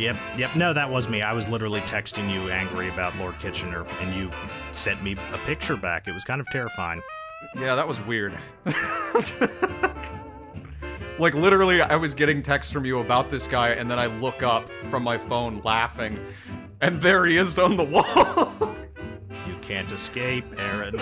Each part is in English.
Yep, yep. No, that was me. I was literally texting you angry about Lord Kitchener, and you sent me a picture back. It was kind of terrifying. Yeah, that was weird. like literally, I was getting texts from you about this guy, and then I look up from my phone laughing, and there he is on the wall. You can't escape, Aaron.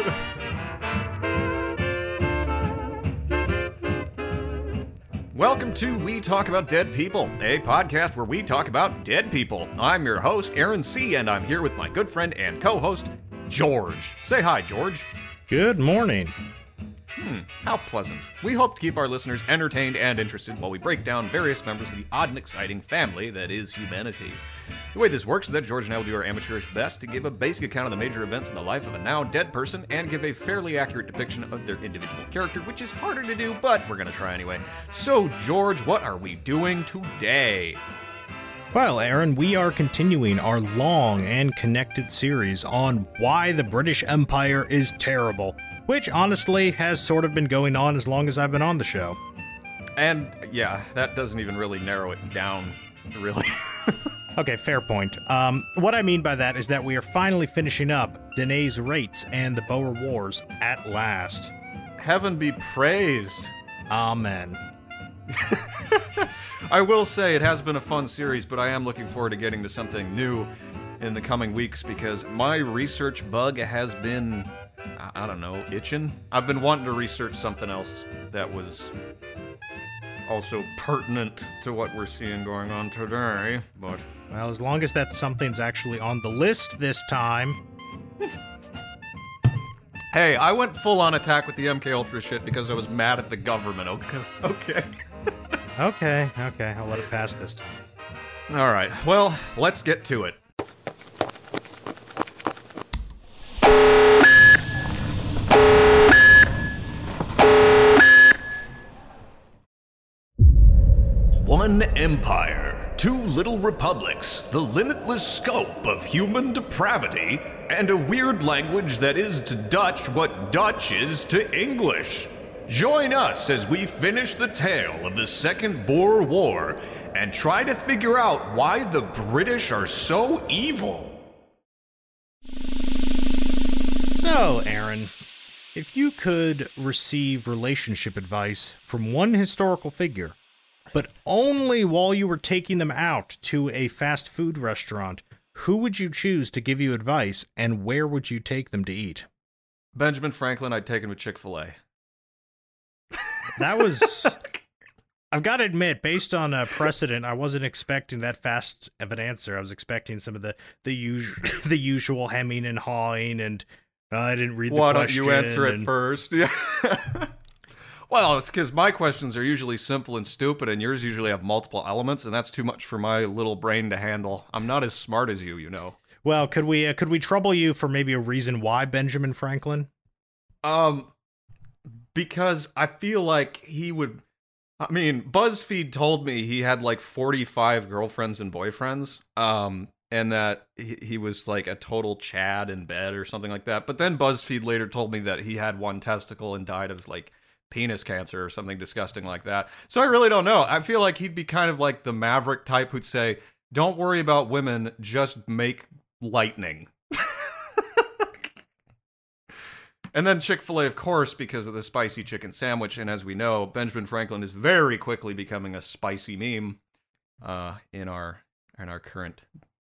Welcome to We Talk About Dead People, a podcast where we talk about dead people. I'm your host, Aaron C., and I'm here with my good friend and co host, George. Say hi, George. Good morning. Hmm, how pleasant. We hope to keep our listeners entertained and interested while we break down various members of the odd and exciting family that is humanity. The way this works is that George and I will do our amateurish best to give a basic account of the major events in the life of a now dead person and give a fairly accurate depiction of their individual character, which is harder to do, but we're gonna try anyway. So, George, what are we doing today? Well, Aaron, we are continuing our long and connected series on why the British Empire is terrible, which honestly has sort of been going on as long as I've been on the show. And yeah, that doesn't even really narrow it down, really. Okay, fair point. Um, what I mean by that is that we are finally finishing up Deneys Reitz and the Boer Wars at last. Heaven be praised. Amen. I will say it has been a fun series, but I am looking forward to getting to something new in the coming weeks because my research bug has been, I- I don't know, itching. I've been wanting to research something else that was also pertinent to what we're seeing going on today, but Well, as long as that something's actually on the list this time. hey, I went full on attack with the MK Ultra shit because I was mad at the government. Okay. Okay. Okay, okay, I'll let it pass this time. All right. Well, let's get to it. One empire, two little republics, the limitless scope of human depravity, and a weird language that is to Dutch what Dutch is to English. Join us as we finish the tale of the Second Boer War and try to figure out why the British are so evil. So, Aaron, if you could receive relationship advice from one historical figure, but only while you were taking them out to a fast food restaurant, who would you choose to give you advice and where would you take them to eat? Benjamin Franklin, I'd taken to Chick fil A. That was. I've got to admit, based on uh, precedent, I wasn't expecting that fast of an answer. I was expecting some of the the usual the usual hemming and hawing, and uh, I didn't read the Why don't you answer it first? Yeah. Well, it's because my questions are usually simple and stupid, and yours usually have multiple elements, and that's too much for my little brain to handle. I'm not as smart as you, you know. Well, could we uh, could we trouble you for maybe a reason why Benjamin Franklin? Um, because I feel like he would. I mean, BuzzFeed told me he had like 45 girlfriends and boyfriends. Um, and that he, he was like a total Chad in bed or something like that. But then BuzzFeed later told me that he had one testicle and died of like penis cancer or something disgusting like that. So I really don't know. I feel like he'd be kind of like the maverick type who'd say, "Don't worry about women, just make lightning." And then Chick fil A, of course, because of the spicy chicken sandwich. And as we know, Benjamin Franklin is very quickly becoming a spicy meme uh, in our in our current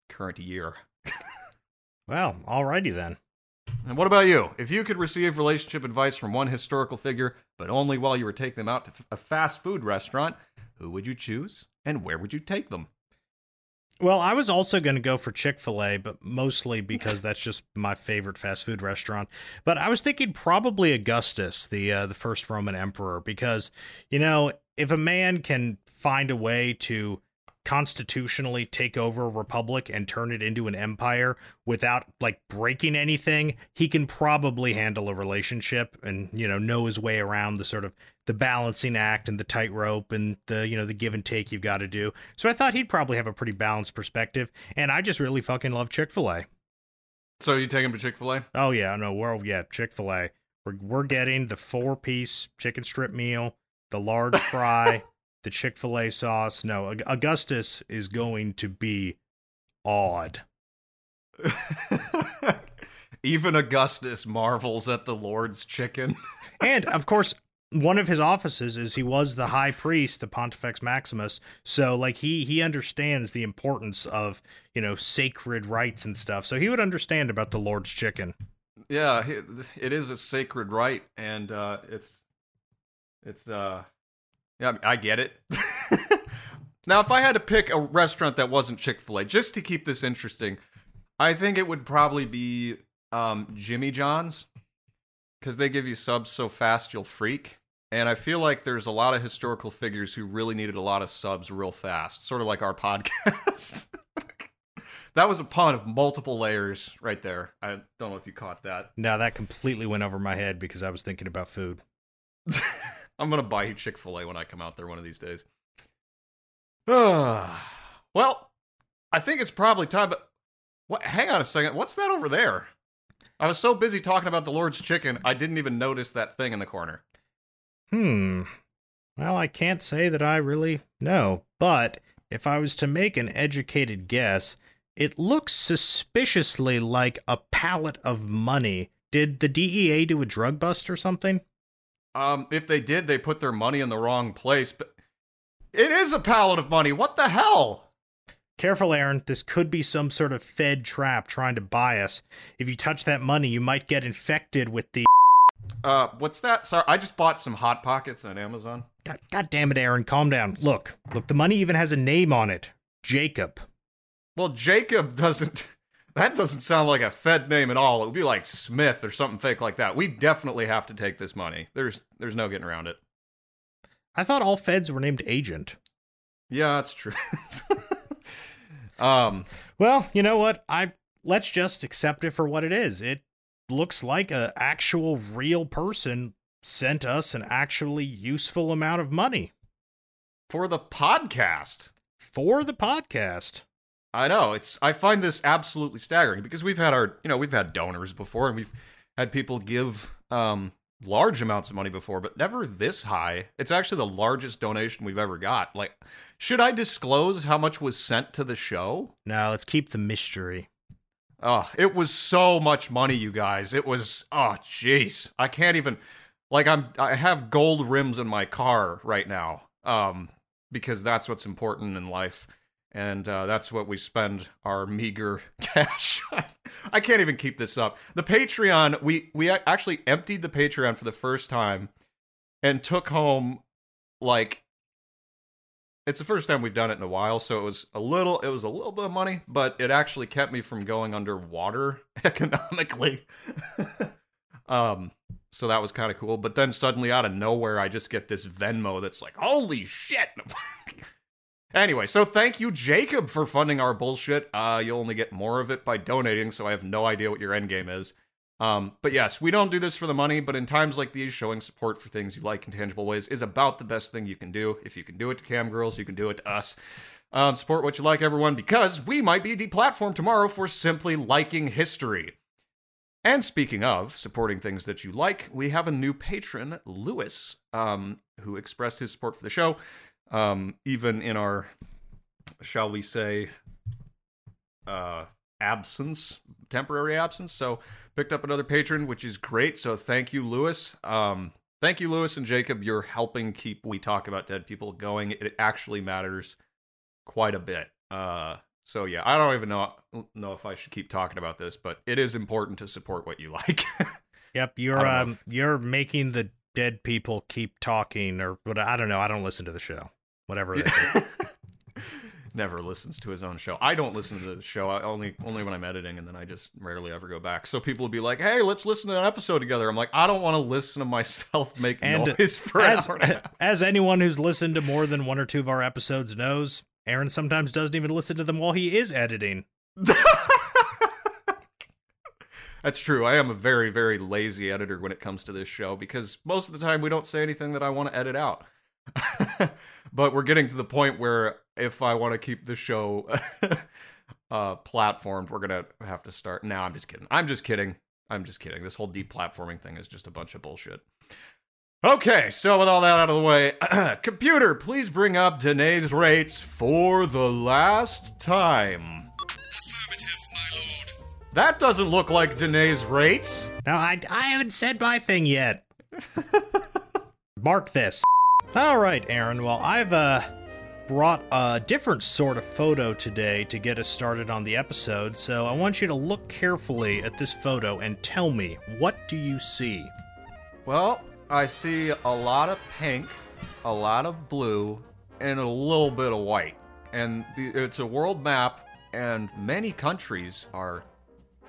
current year. Well, alrighty then. And what about you? If you could receive relationship advice from one historical figure, but only while you were taking them out to a fast food restaurant, who would you choose and where would you take them? Well, I was also going to go for Chick fil A, but mostly because that's just my favorite fast food restaurant. But I was thinking probably Augustus, the uh, the first Roman emperor, because you know if a man can find a way to constitutionally take over a republic and turn it into an empire without like breaking anything, he can probably handle a relationship and you know know his way around the sort of the balancing act and the tightrope and the you know the give and take you've got to do. So I thought he'd probably have a pretty balanced perspective, and I just really fucking love Chick Fil A. So you take him to Chick fil A? Oh yeah, no, we're yeah Chick Fil A. We're we're getting the four piece chicken strip meal, the large fry, the Chick fil A sauce. No, Augustus is going to be odd. Even Augustus marvels at the Lord's chicken. and of course, one of his offices is he was the high priest, the Pontifex Maximus. So like he he understands the importance of, you know, sacred rites and stuff. So he would understand about the Lord's chicken. Yeah, it is a sacred rite and uh it's it's uh yeah, I get it. now, if I had to pick a restaurant that wasn't Chick-fil-A just to keep this interesting, I think it would probably be um Jimmy John's because they give you subs so fast you'll freak. And I feel like there's a lot of historical figures who really needed a lot of subs real fast, sort of like our podcast. that was a pun of multiple layers right there. I don't know if you caught that. No, that completely went over my head because I was thinking about food. I'm to buy you Chick fil A when I come out there one of these days. well, I think it's probably time, but what, hang on a second. What's that over there? I was so busy talking about the Lord's chicken, I didn't even notice that thing in the corner. Hmm. Well, I can't say that I really know, but if I was to make an educated guess, it looks suspiciously like a pallet of money. Did the DEA do a drug bust or something? Um, if they did, they put their money in the wrong place, but it is a pallet of money. What the hell? Careful, Aaron. This could be some sort of Fed trap trying to buy us. If you touch that money, you might get infected with the uh, what's that? Sorry, I just bought some hot pockets on Amazon. God, God damn it, Aaron, calm down. Look, look, the money even has a name on it. Jacob. Well, Jacob doesn't. That doesn't sound like a Fed name at all. It would be like Smith or something fake like that. We definitely have to take this money. There's there's no getting around it. I thought all Feds were named Agent. Yeah, that's true. um. Well, you know what? I let's just accept it for what it is. It looks like a actual real person sent us an actually useful amount of money for the podcast. For the podcast. I know. It's I find this absolutely staggering because we've had our, you know, we've had donors before and we've had people give um large amounts of money before, but never this high. It's actually the largest donation we've ever got. Like, should I disclose how much was sent to the show? No, let's keep the mystery. Oh, it was so much money, you guys. It was oh jeez. I can't even like I'm I have gold rims in my car right now. Um because that's what's important in life. And uh, that's what we spend our meager cash. I can't even keep this up. The Patreon, we we actually emptied the Patreon for the first time and took home like it's the first time we've done it in a while, so it was a little it was a little bit of money, but it actually kept me from going underwater economically. um so that was kind of cool, but then suddenly out of nowhere I just get this Venmo that's like, "Holy shit." Anyway, so thank you Jacob for funding our bullshit. Uh you'll only get more of it by donating, so I have no idea what your end game is. Um, but yes, we don't do this for the money, but in times like these, showing support for things you like in tangible ways is about the best thing you can do. If you can do it to cam girls, you can do it to us. Um, support what you like, everyone, because we might be deplatformed tomorrow for simply liking history. And speaking of supporting things that you like, we have a new patron, Lewis, um, who expressed his support for the show, um, even in our, shall we say, uh, absence, temporary absence. So picked up another patron, which is great. So thank you, Lewis. Um, thank you, Lewis and Jacob. You're helping keep We Talk About Dead People going. It actually matters quite a bit. Uh, so yeah, I don't even know know if I should keep talking about this, but it is important to support what you like. yep, you're um if... you're making the dead people keep talking, or what? I don't know. I don't listen to the show. Whatever. never listens to his own show. I don't listen to the show I only only when I'm editing, and then I just rarely ever go back. So people will be like, "Hey, let's listen to an episode together." I'm like, I don't want to listen to myself make and noise for as, an hour. As anyone who's listened to more than one or two of our episodes knows, Aaron sometimes doesn't even listen to them while he is editing. That's true. I am a very, very lazy editor when it comes to this show because most of the time we don't say anything that I want to edit out. but we're getting to the point where if I want to keep the show uh, platformed, we're gonna have to start. Now, I'm just kidding. I'm just kidding. I'm just kidding. This whole deplatforming thing is just a bunch of bullshit. Okay, so with all that out of the way, computer, please bring up Deneys Reitz for the last time. Affirmative, my lord. That doesn't look like Deneys Reitz. No, I, I haven't said my thing yet. Mark this. All right, Aaron. Well, I've uh brought a different sort of photo today to get us started on the episode. So I want you to look carefully at this photo and tell me what do you see? Well, I see a lot of pink, a lot of blue, and a little bit of white. And the, it's a world map, and many countries are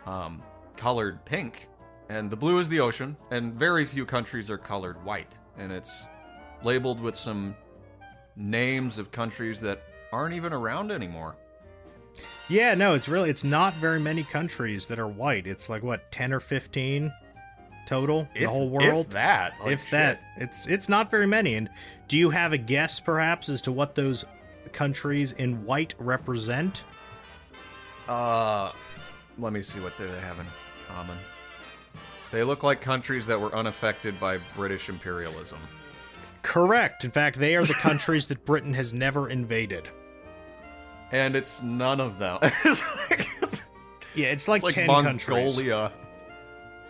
um, colored pink, and the blue is the ocean, and very few countries are colored white. And it's labeled with some names of countries that aren't even around anymore. Yeah, no, it's really it's not very many countries that are white. It's like what, 10 or 15 total? the whole world? If that. like, if that it's it's not very many and do you have a guess perhaps as to what those countries in white represent. Uh, let me see what they have in common. They look like countries that were unaffected by British imperialism. Correct in fact they are the countries that britain has never invaded And it's none of them. it's like, it's, yeah it's like, it's like 10 countries Mongolia.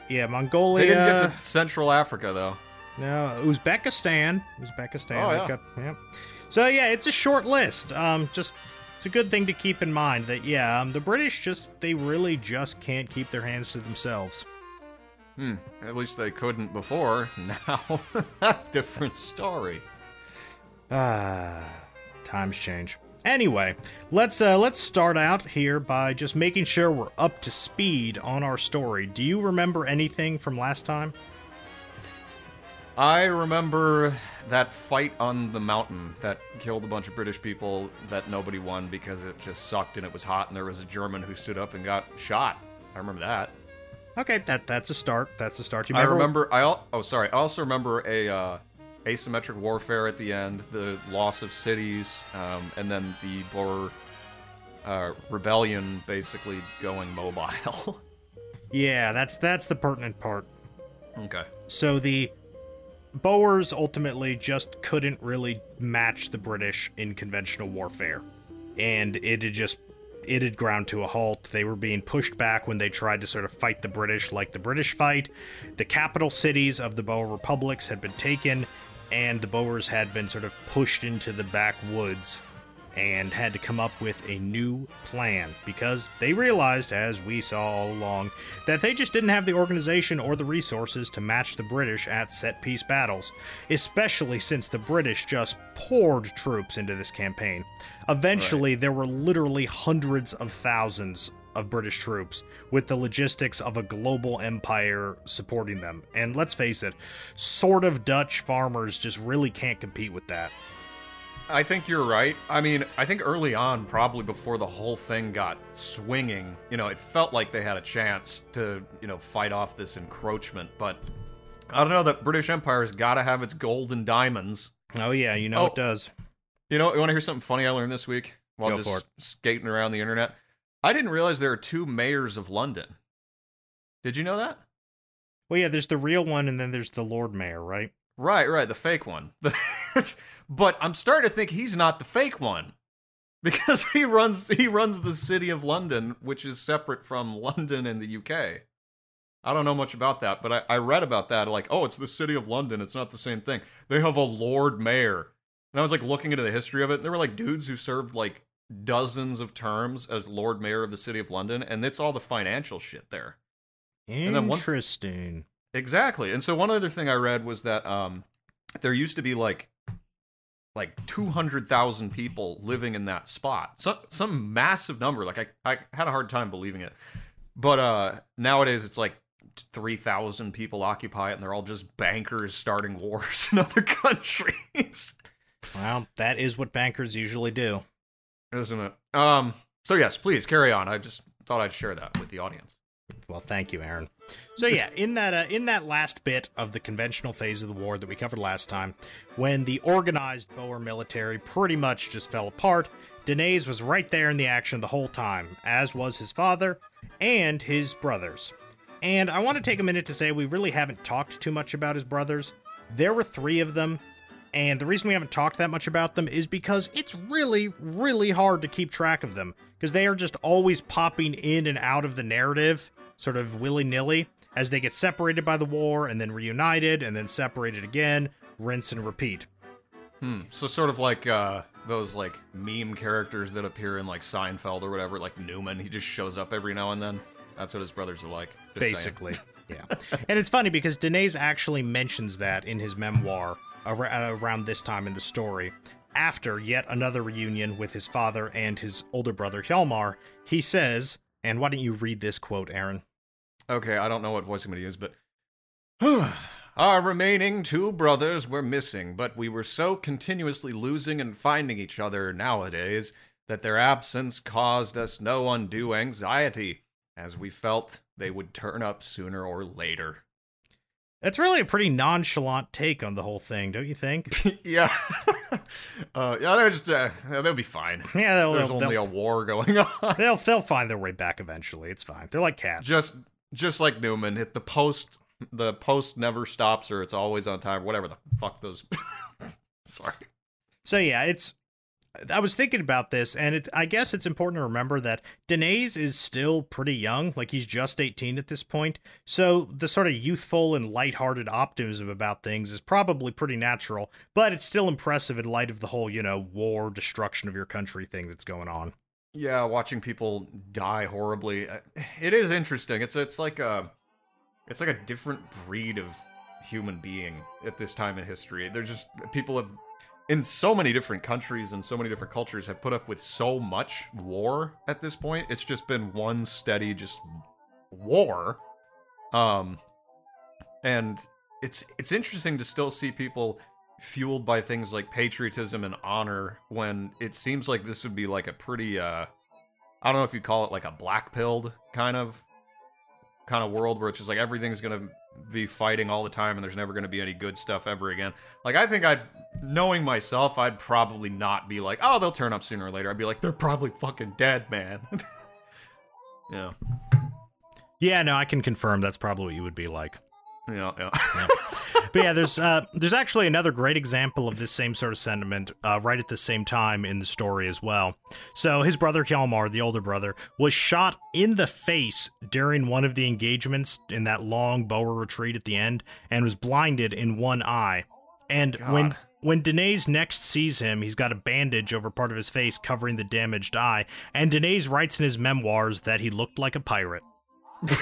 yeah mongolia They didn't get to Central Africa though. no uzbekistan uzbekistan Oh, yeah. got- yeah. so yeah it's a short list um just it's a good thing to keep in mind that yeah um, the british just they really just can't keep their hands to themselves Hmm. At least they couldn't before. Now, different story. Ah, times change. Anyway, let's uh, let's start out here by just making sure we're up to speed on our story. Do you remember anything from last time? I remember that fight on the mountain that killed a bunch of British people that nobody won because it just sucked and it was hot and there was a German who stood up and got shot. I remember that. Okay, that that's a start. That's a start. You I remember. I al- oh sorry. I also remember a uh, asymmetric warfare at the end, the loss of cities, um, and then the Boer uh, rebellion basically going mobile. Yeah, that's that's the pertinent part. okay. So the Boers ultimately just couldn't really match the British in conventional warfare. And it had just it had ground to a halt. They were being pushed back when they tried to sort of fight the British like the British fight. The capital cities of the Boer republics had been taken, and the Boers had been sort of pushed into the backwoods and had to come up with a new plan because they realized, as we saw all along, that they just didn't have the organization or the resources to match the British at set piece battles, especially since the British just poured troops into this campaign. Eventually, there were literally hundreds of thousands of British troops, with the logistics of a global empire supporting them. And let's face it, sort of Dutch farmers just really can't compete with that. I think you're right. I mean, I think early on, probably before the whole thing got swinging, you know, it felt like they had a chance to, you know, fight off this encroachment. But I don't know. That British Empire's got to have its gold and diamonds. Oh, yeah, you know Oh. it does. You know, you want to hear something funny I learned this week while Go just skating around the internet? I didn't realize there are two mayors of London. Did you know that? Well, yeah, there's the real one, and then there's the Lord Mayor, right? Right, right, the fake one. but I'm starting to think he's not the fake one because he runs he runs the city of London, which is separate from London and the UK. I don't know much about that, but I, I read about that. Like, oh, it's the city of London. It's not the same thing. They have a Lord Mayor, and I was like looking into the history of it. And there were like dudes who served like dozens of terms as Lord Mayor of the city of London, and it's all the financial shit there. and then one- Interesting. Exactly. And so one other thing I read was that um there used to be like like 200,000 people living in that spot. Some some massive number. Like I I had a hard time believing it. But uh nowadays it's like 3,000 people occupy it and they're all just bankers starting wars in other countries. Well, that is what bankers usually do. Isn't it? Um so yes, please carry on. I just thought I'd share that with the audience. Well, thank you, Aaron. So yeah, in that uh, in that last bit of the conventional phase of the war that we covered last time, when the organized Boer military pretty much just fell apart, Deneys was right there in the action the whole time, as was his father and his brothers. And I want to take a minute to say we really haven't talked too much about his brothers, There were three of them, and the reason we haven't talked that much about them is because it's really, really hard to keep track of them because they are just always popping in and out of the narrative, sort of willy nilly, as they get separated by the war and then reunited and then separated again, rinse and repeat. Hmm. So sort of like uh, those like meme characters that appear in like Seinfeld or whatever, like Newman. He just shows up every now and then. That's what his brothers are like. Basically. yeah. And it's funny because Deneys actually mentions that in his memoir around this time in the story. After yet another reunion with his father and his older brother Hjalmar, he says, and why don't you read this quote, Aaron? Okay, I don't know what voice to use, but. Our remaining two brothers were missing, but we were so continuously losing and finding each other nowadays that their absence caused us no undue anxiety, as we felt they would turn up sooner or later. That's really a pretty nonchalant take on the whole thing, don't you think? yeah. uh, yeah, they're just, uh, they'll be fine. Yeah, they'll, There's they'll, only they'll, a war going on. they'll, they'll find their way back eventually. It's fine. They're like cats. just just like Newman, hit the post the post never stops or it's always on time, whatever the fuck those Sorry. So yeah, it's. I was thinking about this, and it, I guess it's important to remember that Deneys is still pretty young. Like he's just 18 at this point. So the sort of youthful and lighthearted optimism about things is probably pretty natural, but it's still impressive in light of the whole, you know, war, destruction of your country thing that's going on. Yeah, watching people die horribly. It is interesting. It's it's like a it's like a different breed of human being at this time in history. They're just people have in so many different countries and so many different cultures have put up with so much war at this point. It's just been one steady just war. Um and it's it's interesting to still see people fueled by things like patriotism and honor when it seems like this would be like a pretty uh I don't know if you call it like a black pilled kind of kind of world where it's just like everything's gonna be fighting all the time and there's never gonna be any good stuff ever again. Like I think I'd knowing myself, I'd probably not be like, oh, they'll turn up sooner or later. I'd be like, they're probably fucking dead, man. yeah. Yeah, no, I can confirm that's probably what you would be like. Yeah, yeah. but yeah, there's uh, there's actually another great example of this same sort of sentiment uh, right at the same time in the story as well. So his brother Hjalmar, the older brother, was shot in the face during one of the engagements in that long Boer retreat at the end, and was blinded in one eye. And when God. when Deneys next sees him, he's got a bandage over part of his face covering the damaged eye, and Deneys writes in his memoirs that he looked like a pirate.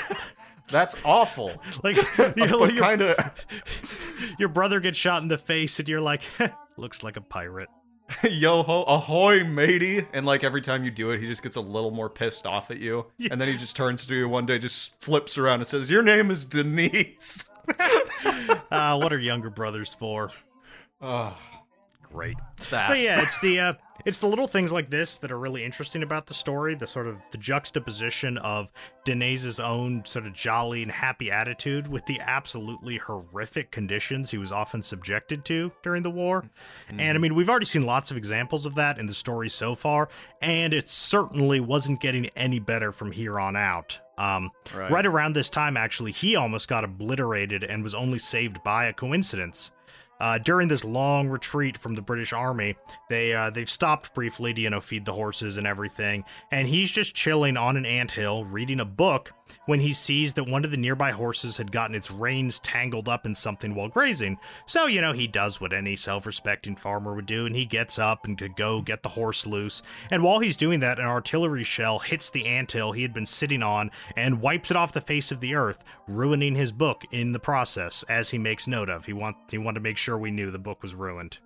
That's awful. Like, you're, like, your, kind of your brother gets shot in the face, and you're like, looks like a pirate. yo ho ahoy matey and like every time you do it he just gets a little more pissed off at you and then he just turns to you one day just flips around and says your name is denise Uh, what are younger brothers for? oh Great. that But yeah, it's the uh, it's the little things like this that are really interesting about the story. The sort of the juxtaposition of Deneys' own sort of jolly and happy attitude with the absolutely horrific conditions he was often subjected to during the war. And I mean, we've already seen lots of examples of that in the story so far, and it certainly wasn't getting any better from here on out. Um, Right. right around this time, actually, he almost got obliterated and was only saved by a coincidence. Uh, during this long retreat from the British Army, they uh, they've stopped briefly to you know feed the horses and everything, and he's just chilling on an anthill reading a book when he sees that one of the nearby horses had gotten its reins tangled up in something while grazing. So you know he does what any self-respecting farmer would do, and he gets up and could go get the horse loose. And while he's doing that, an artillery shell hits the anthill he had been sitting on and wipes it off the face of the earth, ruining his book in the process. As he makes note of, he want he wanted to make sure we knew the book was ruined.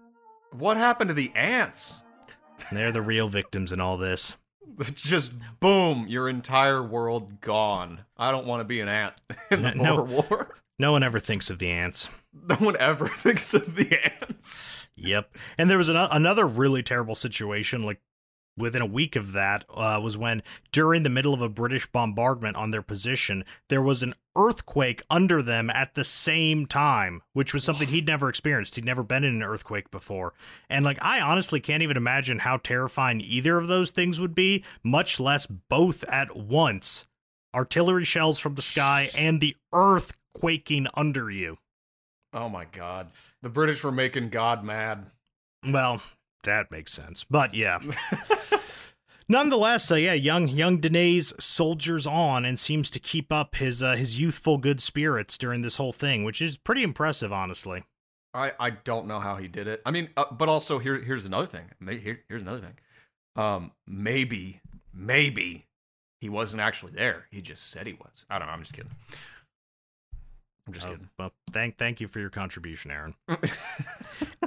what happened to the ants They're the real victims in all this. It's just boom your entire world gone i don't want to be an ant in the No- Boer war No one ever thinks of the ants. no one ever thinks of the ants Yep. And there was an- another really terrible situation, like within a week of that, uh, was when during the middle of a British bombardment on their position, there was an earthquake under them at the same time, which was something he'd never experienced. He'd never been in an earthquake before. And like, I honestly can't even imagine how terrifying either of those things would be, much less both at once. Artillery shells from the sky and the earth quaking under you. Oh my god. The British were making God mad. Well, that makes sense. But yeah. Nonetheless, uh, yeah, young young Deneys soldiers on and seems to keep up his uh, his youthful good spirits during this whole thing, which is pretty impressive, honestly. I, I don't know how he did it. I mean, uh, but also here here's another thing. Here, here's another thing. Um, maybe maybe he wasn't actually there. He just said he was. I don't know. I'm just kidding. I'm just Oh, kidding. well, thank thank you for your contribution, Aaron.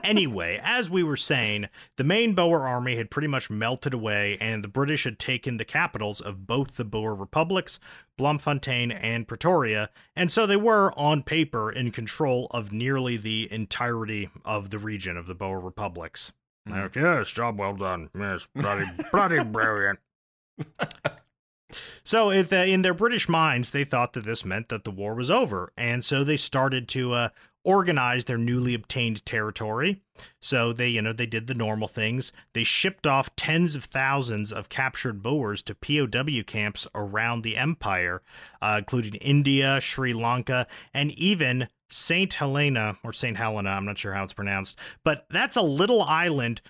anyway, as we were saying, the main Boer army had pretty much melted away, and the British had taken the capitals of both the Boer republics, Bloemfontein and Pretoria, and so they were, on paper, in control of nearly the entirety of the region of the Boer republics. Mhm. Like, yes, job well done. Yes, bloody, bloody brilliant. So, if, uh, in their British minds, they thought that this meant that the war was over, and so they started to uh, organize their newly obtained territory. So they, you know, they did the normal things. They shipped off tens of thousands of captured Boers to POW camps around the empire, uh, including India, Sri Lanka, and even Saint Helena or Saint Helena. I'm not sure how it's pronounced, but that's a little island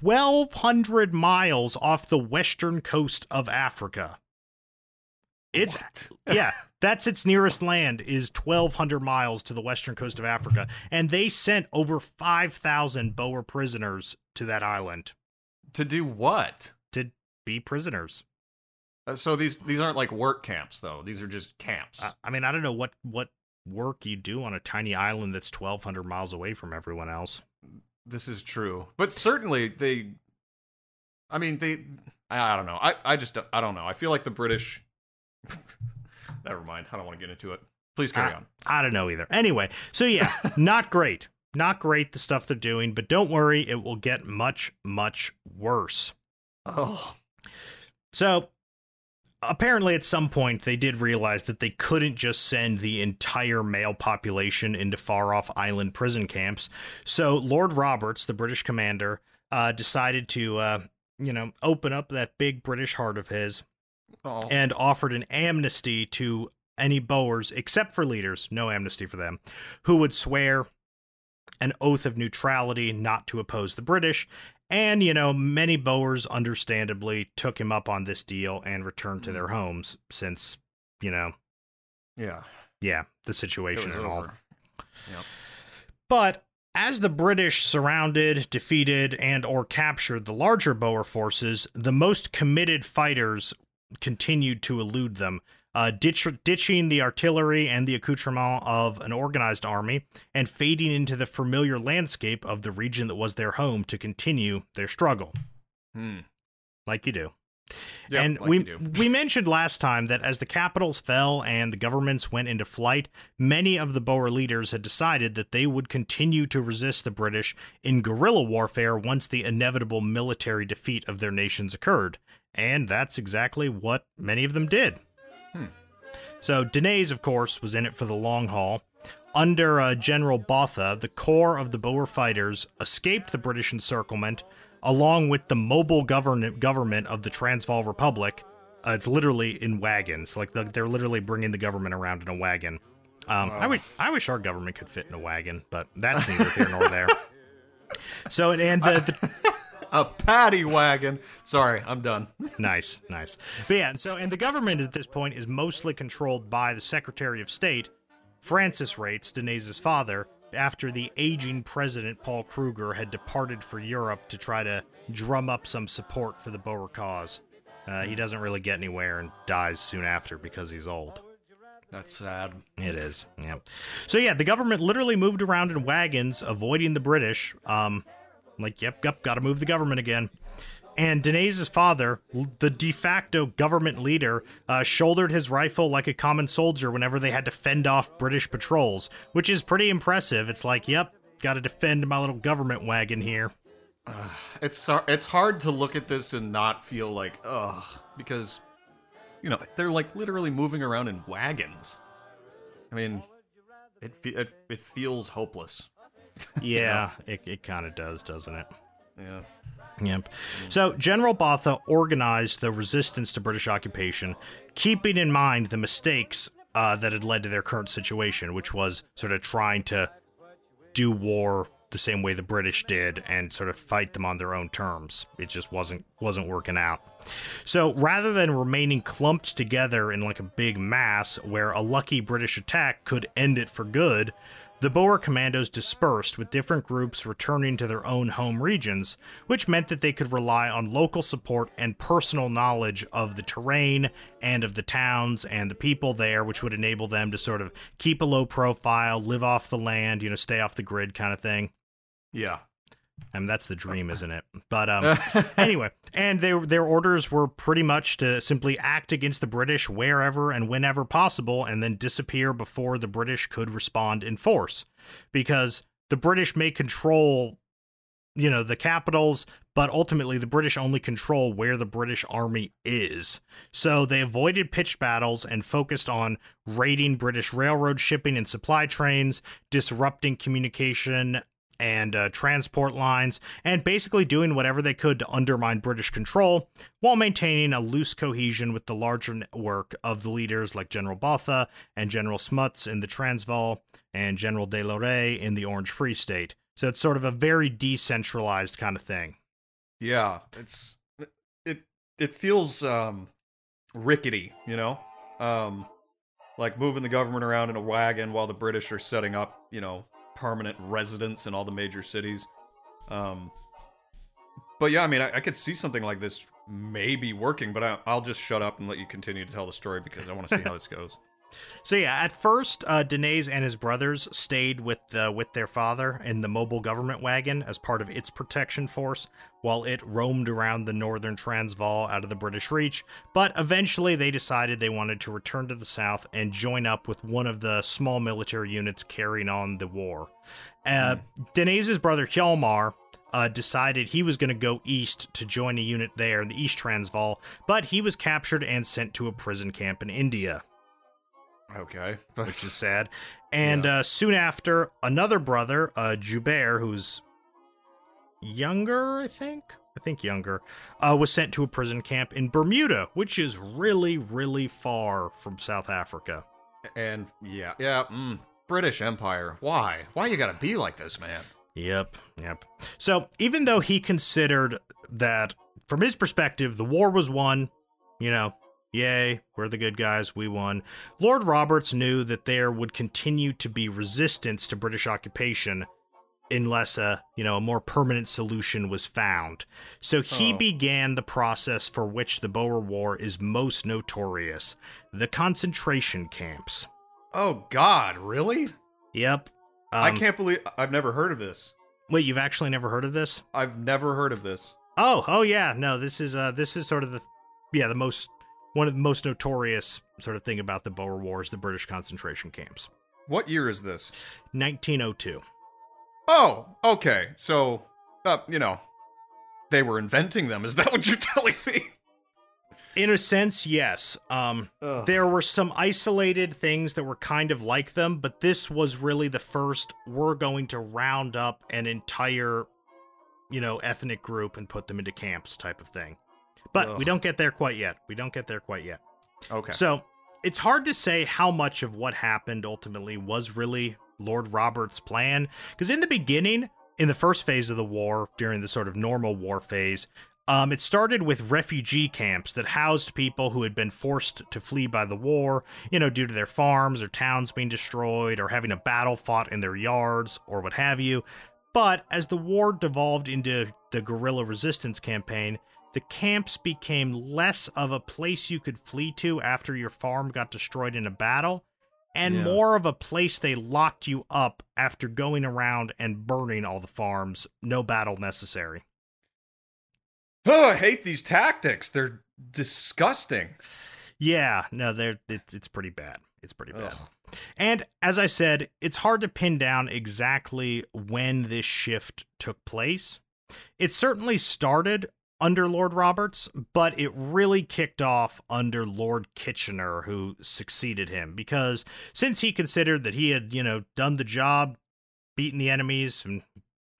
1,200 miles off the western coast of Africa. It's What? yeah, that's its nearest land is 1200 miles to the western coast of Africa and they sent over 5000 Boer prisoners to that island to do what? to be prisoners. Uh, so these these aren't like work camps though. These are just camps. I, I mean, I don't know what what work you do on a tiny island that's 1200 miles away from everyone else. this is true, but certainly they. I mean, they. I, I don't know. I I just I don't know. I feel like the British. Never mind. I don't want to get into it. Please carry Ah. on. I don't know either. Anyway, so yeah, not great. Not great the stuff they're doing, but don't worry, it will get much much worse. Oh. So apparently at some point they did realize that they couldn't just send the entire male population into far off island prison camps. So Lord Roberts, the British commander, uh, decided to uh, you know, open up that big British heart of his Oh. and offered an amnesty to any Boers, except for leaders, no amnesty for them, who would swear an oath of neutrality not to oppose the British. And, you know, many Boers understandably took him up on this deal and returned to their mm. homes since, you know, yeah. yeah, the situation and all. over. Yep. But as the British surrounded, defeated, and or captured the larger Boer forces, the most committed fighters continued to elude them, uh, ditch- ditching the artillery and the accoutrement of an organized army and fading into the familiar landscape of the region that was their home to continue their struggle, Hmm. like you do. Yep, and like we we mentioned last time that as the capitals fell and the governments went into flight, many of the Boer leaders had decided that they would continue to resist the British in guerrilla warfare once the inevitable military defeat of their nations occurred. And that's exactly what many of them did. Hmm. So Deneys, of course, was in it for the long haul. Under uh, General Botha, the core of the Boer fighters escaped the British encirclement, along with the mobile govern- government of the Transvaal Republic. Uh, it's literally in wagons, like the, they're literally bringing the government around in a wagon. Um, I wish I wish our government could fit in a wagon, but that's neither here nor there. So and the, the A paddy wagon. Sorry, I'm done. nice, nice. But yeah, so and the government at this point is mostly controlled by the Secretary of State, Francis Reitz, Deneys' father, after the aging president Paul Kruger had departed for Europe to try to drum up some support for the Boer cause. Uh, he doesn't really get anywhere and dies soon after because he's old. That's sad. It is, yeah. So yeah, the government literally moved around in wagons, avoiding the British. Um, like, yep, yep, got to move the government again. And Deneys' father, the de facto government leader, uh, shouldered his rifle like a common soldier whenever they had to fend off British patrols, which is pretty impressive. It's like, yep, got to defend my little government wagon here. It's it's hard to look at this and not feel like ugh because you know they're like literally moving around in wagons. I mean, it it, it feels hopeless. Yeah, it, it kind of does, doesn't it? Yeah. Yep. So General Botha organized the resistance to British occupation, keeping in mind the mistakes uh, that had led to their current situation, which was sort of trying to do war the same way the British did and sort of fight them on their own terms. It just wasn't wasn't working out. So rather than remaining clumped together in like a big mass where a lucky British attack could end it for good, the Boer commandos dispersed, with different groups returning to their own home regions, which meant that they could rely on local support and personal knowledge of the terrain and of the towns and the people there, which would enable them to sort of keep a low profile, live off the land, you know, stay off the grid kind of thing. Yeah. I mean, that's the dream, isn't it? But um, anyway, and their their orders were pretty much to simply act against the British wherever and whenever possible, and then disappear before the British could respond in force, because the British may control, you know, the capitals, but ultimately the British only control where the British army is. So they avoided pitched battles and focused on raiding British railroad shipping and supply trains, disrupting communication and uh, transport lines, and basically doing whatever they could to undermine British control while maintaining a loose cohesion with the larger network of the leaders like General Botha and General Smuts in the Transvaal and General De Lauret in the Orange Free State. So it's sort of a very decentralized kind of thing. Yeah, it's it it feels um rickety, you know? Um like moving the government around in a wagon while the British are setting up, you know, permanent residence in all the major cities. Um but yeah, I mean, I, I could see something like this maybe working, but I, I'll just shut up and let you continue to tell the story because I want to see how this goes. So yeah, at first, uh, Deneys and his brothers stayed with uh, with their father in the mobile government wagon as part of its protection force, while it roamed around the northern Transvaal out of the British reach. But eventually, they decided they wanted to return to the south and join up with one of the small military units carrying on the war. Uh, Deneys' brother Hjalmar uh, decided he was going to go east to join a unit there in the East Transvaal, but he was captured and sent to a prison camp in India Okay. which is sad. And Yeah. uh, soon after, another brother, uh, Joubert, who's younger, I think, I think younger, uh, was sent to a prison camp in Bermuda, which is really, really far from South Africa. and yeah, yeah, mm, British Empire. Why? Why you gotta be like this, man? Yep, yep. So even though he considered that, from his perspective, the war was won, you know, yay, we're the good guys, we won. Lord Roberts knew that there would continue to be resistance to British occupation unless a you know a more permanent solution was found. So he Oh. began the process for which the Boer War is most notorious: the concentration camps. Oh God, really? Yep. I Um, can't believe I've never heard of this. Wait, you've actually never heard of this? I've never heard of this. Oh, oh yeah, no, this is uh this is sort of the yeah, the most one of the most notorious sort of thing about the Boer Wars, the British concentration camps. What year is this? 1902. Oh, okay. So, uh, you know, they were inventing them. Is that what you're telling me? In a sense, yes. Um there were some isolated things that were kind of like them, but this was really the first we're going to round up an entire you know, ethnic group and put them into camps type of thing. But we don't get there quite yet. We don't get there quite yet. Okay. So it's hard to say how much of what happened ultimately was really Lord Robert's plan. Because in the beginning, in the first phase of the war, during the sort of normal war phase, um, it started with refugee camps that housed people who had been forced to flee by the war, you know, due to their farms or towns being destroyed or having a battle fought in their yards or what have you. But as the war devolved into the guerrilla resistance campaign, the camps became less of a place you could flee to after your farm got destroyed in a battle and Yeah. more of a place they locked you up after going around and burning all the farms, no battle necessary. oh, I hate these tactics. They're disgusting. Yeah, no, they're it, it's pretty bad. It's pretty bad. Ugh. And as I said, it's hard to pin down exactly when this shift took place. It certainly started under Lord Roberts, but it really kicked off under Lord Kitchener, who succeeded him, because since he considered that he had, you know, done the job, beaten the enemies, and,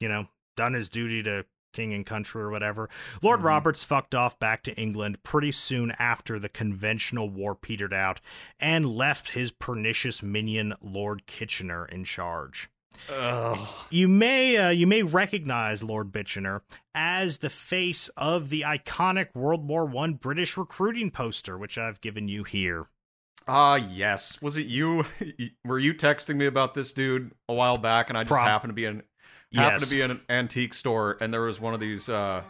you know, done his duty to king and country or whatever, Lord Mhm. Roberts fucked off back to England pretty soon after the conventional war petered out and left his pernicious minion Lord Kitchener in charge. Ugh. You may uh, you may recognize Lord Bitchener as the face of the iconic World War One British recruiting poster, which I've given you here. Ah, yes. Was it you? Were you texting me about this dude a while back, and I just happened to be in happened Yes. to be in an antique store, and there was one of these, uh,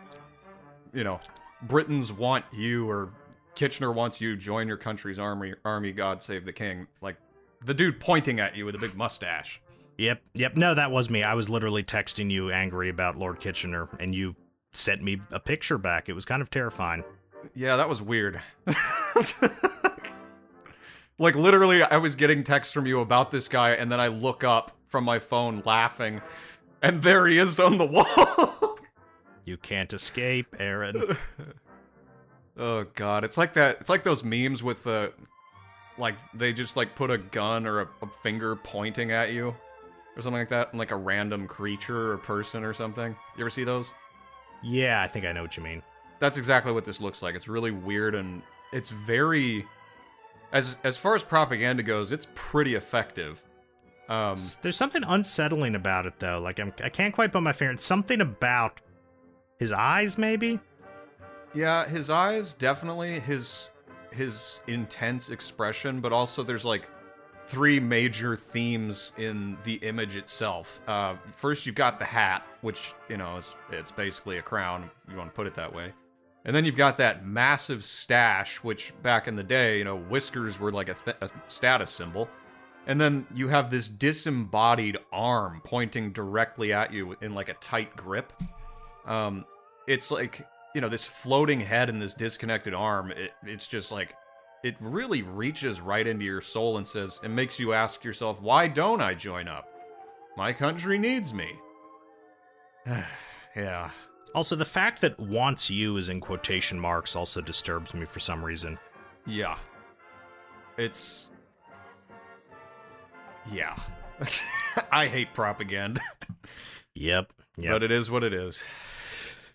you know, Britons want you or Kitchener wants you. Join your country's army. Army. God save the king. Like the dude pointing at you with a big mustache. Yep, yep. No, that was me. I was literally texting you angry about Lord Kitchener, and you sent me a picture back. It was kind of terrifying. Yeah, that was weird. like literally, I was getting texts from you about this guy, and then I look up from my phone laughing, and there he is on the wall. You can't escape, Aaron. oh god, it's like that. It's like those memes with the, like they just like put a gun or a, a finger pointing at you, or something like that, and like a random creature or person or something. You ever see those? yeah, I think I know what you mean. that's exactly what this looks like. It's really weird and it's very as as far as propaganda goes, it's pretty effective. Um There's something unsettling about it, though. Like I'm, I can't quite put my finger. It's something about his eyes, maybe. yeah, his eyes definitely his his intense expression, but also there's like three major themes in the image itself. Uh first you've got the hat, which, you know, is it's basically a crown if you want to put it that way. And then you've got that massive stash, which back in the day, you know, whiskers were like a, th- a status symbol. And then you have this disembodied arm pointing directly at you in like a tight grip. Um, it's like you know this floating head and this disconnected arm. It, it's just like it really reaches right into your soul and says, and makes you ask yourself, why don't I join up? My country needs me. yeah. Also, the fact that "wants you" is in quotation marks also disturbs me for some reason. Yeah. It's. Yeah. I hate propaganda, Yep. Yep. but it is what it is.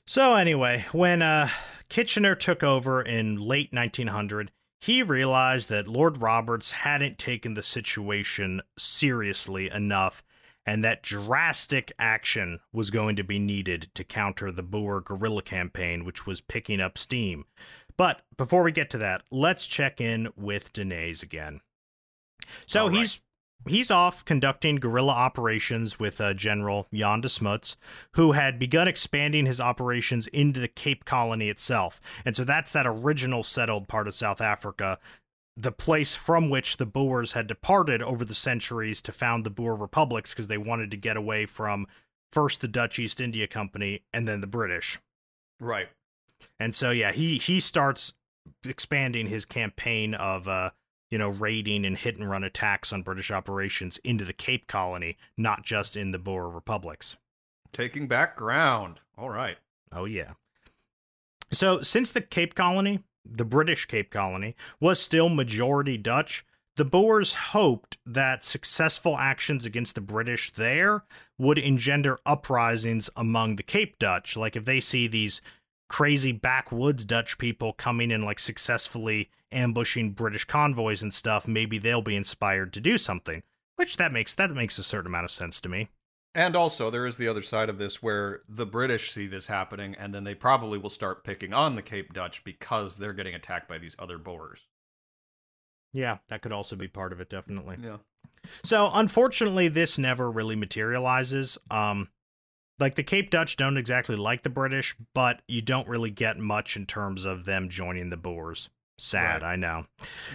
So anyway, when uh, Kitchener took over in late 1900, he realized that Lord Roberts hadn't taken the situation seriously enough and that drastic action was going to be needed to counter the Boer guerrilla campaign, which was picking up steam. But before we get to that, let's check in with Deneys again. So right. he's he's off conducting guerrilla operations with uh, General Jan de Smuts, who had begun expanding his operations into the Cape Colony itself. And so that's that original settled part of South Africa, the place from which the Boers had departed over the centuries to found the Boer republics because they wanted to get away from first the Dutch East India Company and then the British. Right. And so yeah, he he starts expanding his campaign of uh you know raiding and hit and run attacks on British operations into the Cape Colony, not just in the Boer republics. Taking back ground. All right. Oh yeah. So since the Cape Colony, the British Cape Colony, was still majority Dutch, the Boers hoped that successful actions against the British there would engender uprisings among the Cape Dutch. Like if they see these crazy backwoods Dutch people coming in like successfully ambushing British convoys and stuff, maybe they'll be inspired to do something. Which that makes that makes a certain amount of sense to me. And also, there is the other side of this where the British see this happening, and then they probably will start picking on the Cape Dutch because they're getting attacked by these other Boers. Yeah, that could also be part of it, definitely. Yeah. So unfortunately, this never really materializes. Um, like the Cape Dutch don't exactly like the British, but you don't really get much in terms of them joining the Boers. Sad, Right. I know.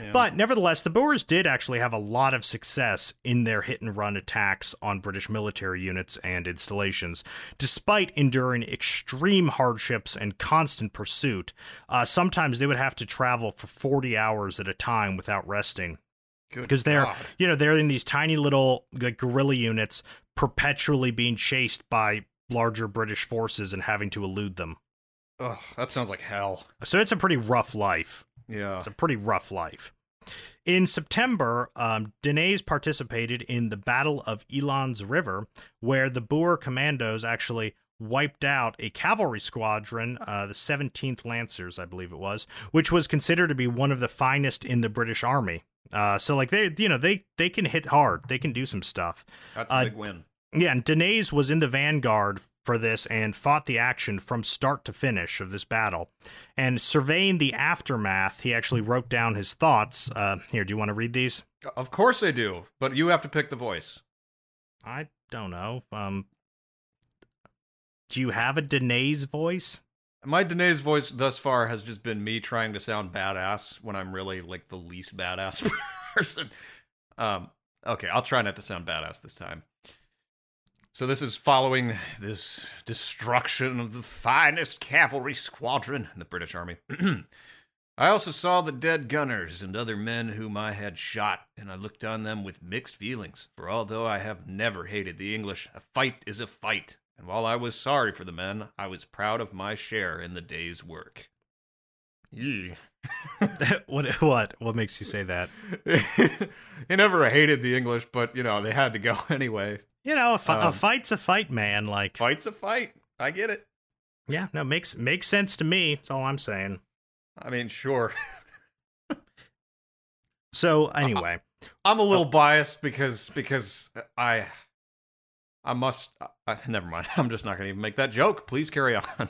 yeah. But nevertheless, the Boers did actually have a lot of success in their hit and run attacks on British military units and installations, despite enduring extreme hardships and constant pursuit. Uh, sometimes they would have to travel for 40 hours at a time without resting Good because they're God. you know they're in these tiny little like guerrilla units perpetually being chased by larger british forces and having to elude them Ugh, that sounds like hell. so it's a pretty rough life Yeah. it's a pretty rough life in september um, participated in the battle of Elands River where the boer commandos actually wiped out a cavalry squadron uh, the 17th lancers i believe it was which was considered to be one of the finest in the british army uh, so like they you know they they can hit hard they can do some stuff That's a uh, big win. Yeah, and Deneys was in the vanguard for this and fought the action from start to finish of this battle. And surveying the aftermath, he actually wrote down his thoughts. Uh, here, do you want to read these? Of course I do, but you have to pick the voice. I don't know. Um, do you have a Deneys voice? My Deneys' voice thus far has just been me trying to sound badass when I'm really like the least badass person. Um, okay, I'll try not to sound badass this time. So this is following this destruction of the finest cavalry squadron in the British Army. I also saw the dead gunners and other men whom I had shot, and I looked on them with mixed feelings. For although I have never hated the English, a fight is a fight, and while I was sorry for the men, I was proud of my share in the day's work. Yee. what? What? What makes you say that? he never hated the English, but you know they had to go anyway. You know, a, fi- a Um, fight's a fight, man. Like, Fight's a fight. I get it. yeah, no, makes makes sense to me. That's all I'm saying. I mean, sure. So anyway, I'm a little biased because because I I must. I, never mind. I'm just not going to even make that joke. Please carry on.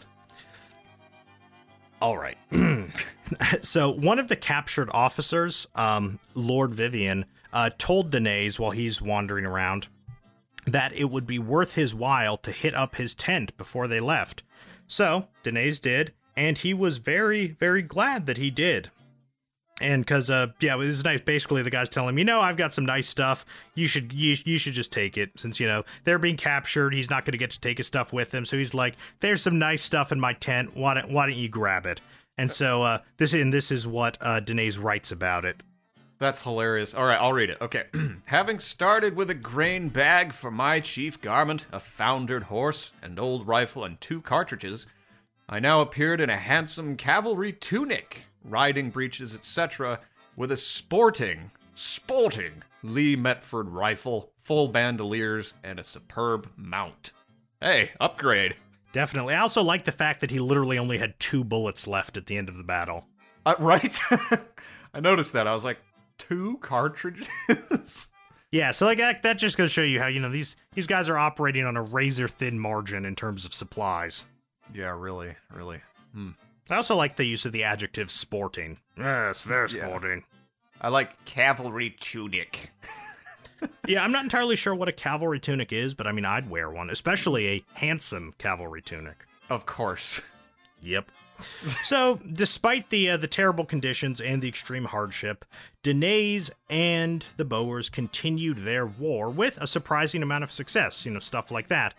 all right. so one of the captured officers, um, Lord Vivian, uh, told Deneys while he's wandering around that it would be worth his while to hit up his tent before they left. So Deneys did, and he was very, very glad that he did. And because, uh, yeah, it was nice. Basically, the guy's telling him, you know, I've got some nice stuff. You should, you, you should just take it, since you know they're being captured. He's not going to get to take his stuff with him, so he's like, "There's some nice stuff in my tent. Why don't, why don't you grab it?" And so, uh, this and this is what uh, Deneys writes about it. That's hilarious. All right, I'll read it. Okay. Having started with a grain bag for my chief garment, a foundered horse, an old rifle, and two cartridges, I now appeared in a handsome cavalry tunic, riding breeches, etc., with a sporting, sporting Lee Metford rifle, full bandoliers, and a superb mount. Hey, upgrade. Definitely. I also like the fact that he literally only had two bullets left at the end of the battle. Uh, right? I noticed that. I was like, two cartridges? Yeah, so like that, that just goes to show you how you know these these guys are operating on a razor thin margin in terms of supplies. yeah, really, really. Hmm. I also like the use of the adjective sporting. Yes, very Yeah. sporting. I like cavalry tunic. yeah, I'm not entirely sure what a cavalry tunic is, but I mean I'd wear one, especially a handsome cavalry tunic. Of course. Yep. so, despite the uh, the terrible conditions and the extreme hardship, Deneys and the Boers continued their war with a surprising amount of success. You know, stuff like that,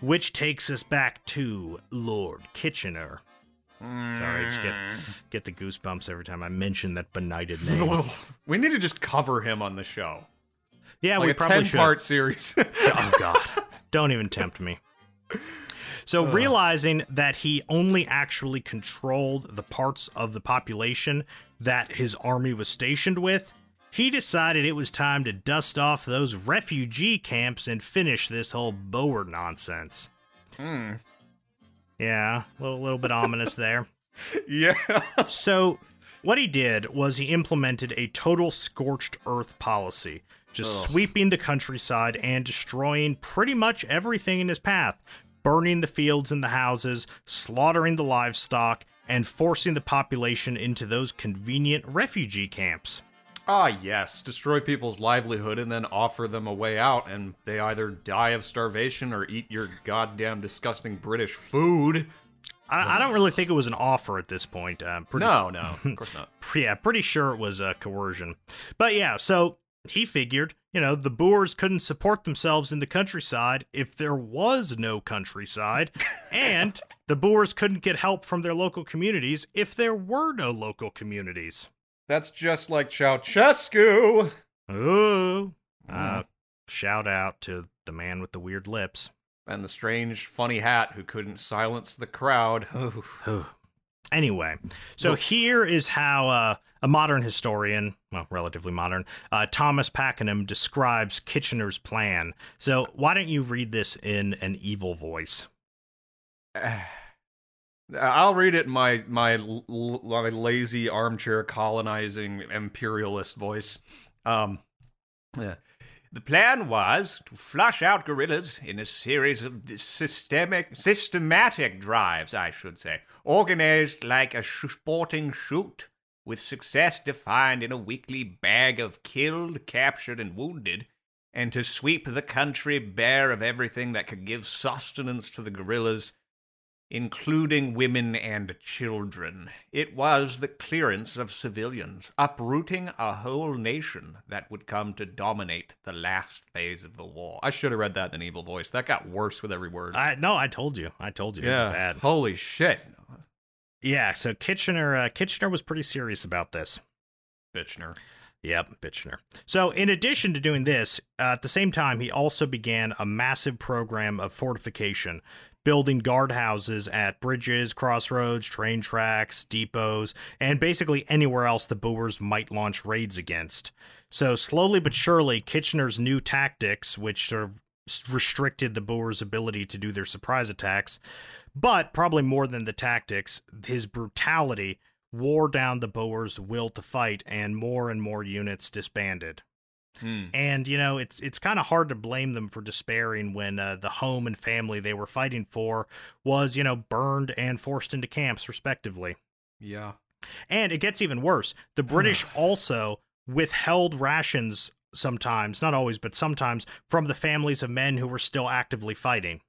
which takes us back to Lord Kitchener. Sorry, I just get get the goosebumps every time I mention that benighted name. we need to just cover him on the show. Yeah, Like we a probably 10 should. part series. Oh God! Don't even tempt me. So realizing that he only actually controlled the parts of the population that his army was stationed with, he decided it was time to dust off those refugee camps and finish this whole Boer nonsense. Hmm. Yeah, a little, little bit ominous there. yeah. So, what he did was he implemented a total scorched earth policy, just Ugh. sweeping the countryside and destroying pretty much everything in his path, burning the fields and the houses, slaughtering the livestock, and forcing the population into those convenient refugee camps. Ah, yes. Destroy people's livelihood and then offer them a way out, and they either die of starvation or eat your goddamn disgusting British food. I, I don't really think it was an offer at this point. Uh, pretty, No, no, of course not. yeah, pretty sure it was uh, coercion. But yeah, so he figured, you know, the Boers couldn't support themselves in the countryside if there was no countryside, and the Boers couldn't get help from their local communities if there were no local communities. That's just like Ceausescu. Ooh. Uh, shout out to the man with the weird lips. And the strange, funny hat who couldn't silence the crowd. Oof. Anyway, so here is how uh, a modern historian, well, relatively modern, uh, Thomas Pakenham describes Kitchener's plan. So why don't you read this in an evil voice? I'll read it in my my my lazy armchair colonizing imperialist voice. Um, yeah. The plan was to flush out guerrillas in a series of systemic, systematic drives, I should say, organized like a sporting shoot, with success defined in a weekly bag of killed, captured, and wounded, and to sweep the country bare of everything that could give sustenance to the guerrillas including women and children. It was the clearance of civilians, uprooting a whole nation that would come to dominate the last phase of the war. I should have read that in an evil voice. That got worse with every word. I no, I told you. I told you it was bad. Holy shit. Yeah, so Kitchener uh, Kitchener was pretty serious about this. Bitchner. Yep, Bitchener. So, in addition to doing this, uh, at the same time, he also began a massive program of fortification, building guardhouses at bridges, crossroads, train tracks, depots, and basically anywhere else the Boers might launch raids against. So, slowly but surely, Kitchener's new tactics, which sort of restricted the Boers' ability to do their surprise attacks, but probably more than the tactics, his brutality wore down the Boers' will to fight, and more and more units disbanded. Hmm. And you know, it's it's kind of hard to blame them for despairing when uh, the home and family they were fighting for was, you know, burned and forced into camps respectively. Yeah. And it gets even worse. The British also withheld rations sometimes, not always, but sometimes from the families of men who were still actively fighting.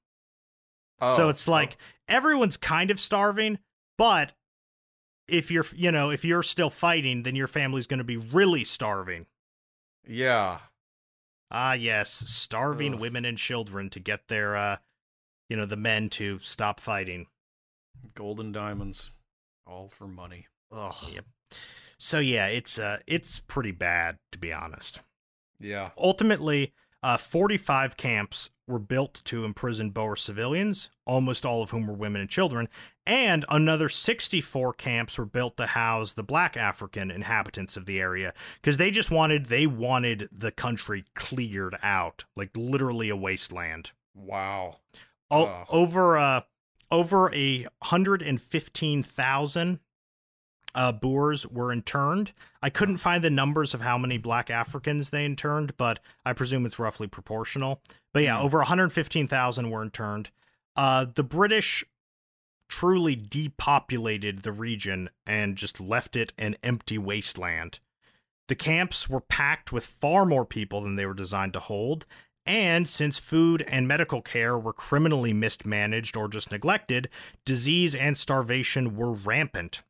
so Oh, it's like everyone's kind of starving, but if you're, you know, if you're still fighting, then your family's going to be really starving. Yeah. Ah, yes, starving Ugh. women and children to get their, uh, you know, the men to stop fighting. Golden diamonds. All for money. Ugh. Yep. So yeah, it's uh, it's pretty bad to be honest. Yeah. Ultimately, uh, 45 camps were built to imprison Boer civilians, almost all of whom were women and children, and another 64 camps were built to house the black African inhabitants of the area because they just wanted they wanted the country cleared out, like literally a wasteland. Wow. O- over uh over a hundred and fifteen thousand uh Boers were interned. I couldn't find the numbers of how many black Africans they interned, but I presume it's roughly proportional. But yeah, Hmm. over 115,000 were interned. Uh the British truly depopulated the region and just left it an empty wasteland. The camps were packed with far more people than they were designed to hold, and since food and medical care were criminally mismanaged or just neglected, disease and starvation were rampant.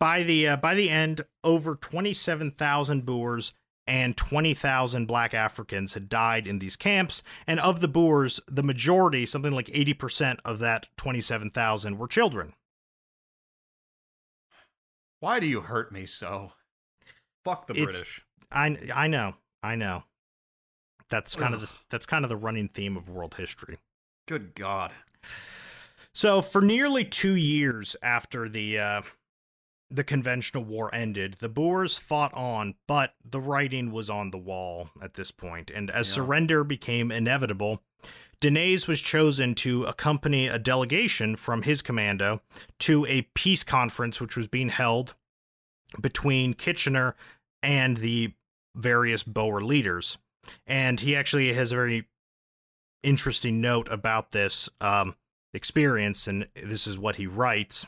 By the uh, by the end, over 27,000 Boers and 20,000 black Africans had died in these camps, and of the Boers, the majority, something like 80% of that 27,000 were children. Why do you hurt me so? Fuck the It's- British. I I know. I know. That's kind of the, that's kind of the running theme of world history. Good God. So for nearly two years after the uh, the conventional war ended, the Boers fought on, but the writing was on the wall at this point, and as Yeah. surrender became inevitable, Deneys was chosen to accompany a delegation from his commando to a peace conference which was being held between Kitchener and the various Boer leaders. And he actually has a very interesting note about this um, experience, and this is what he writes.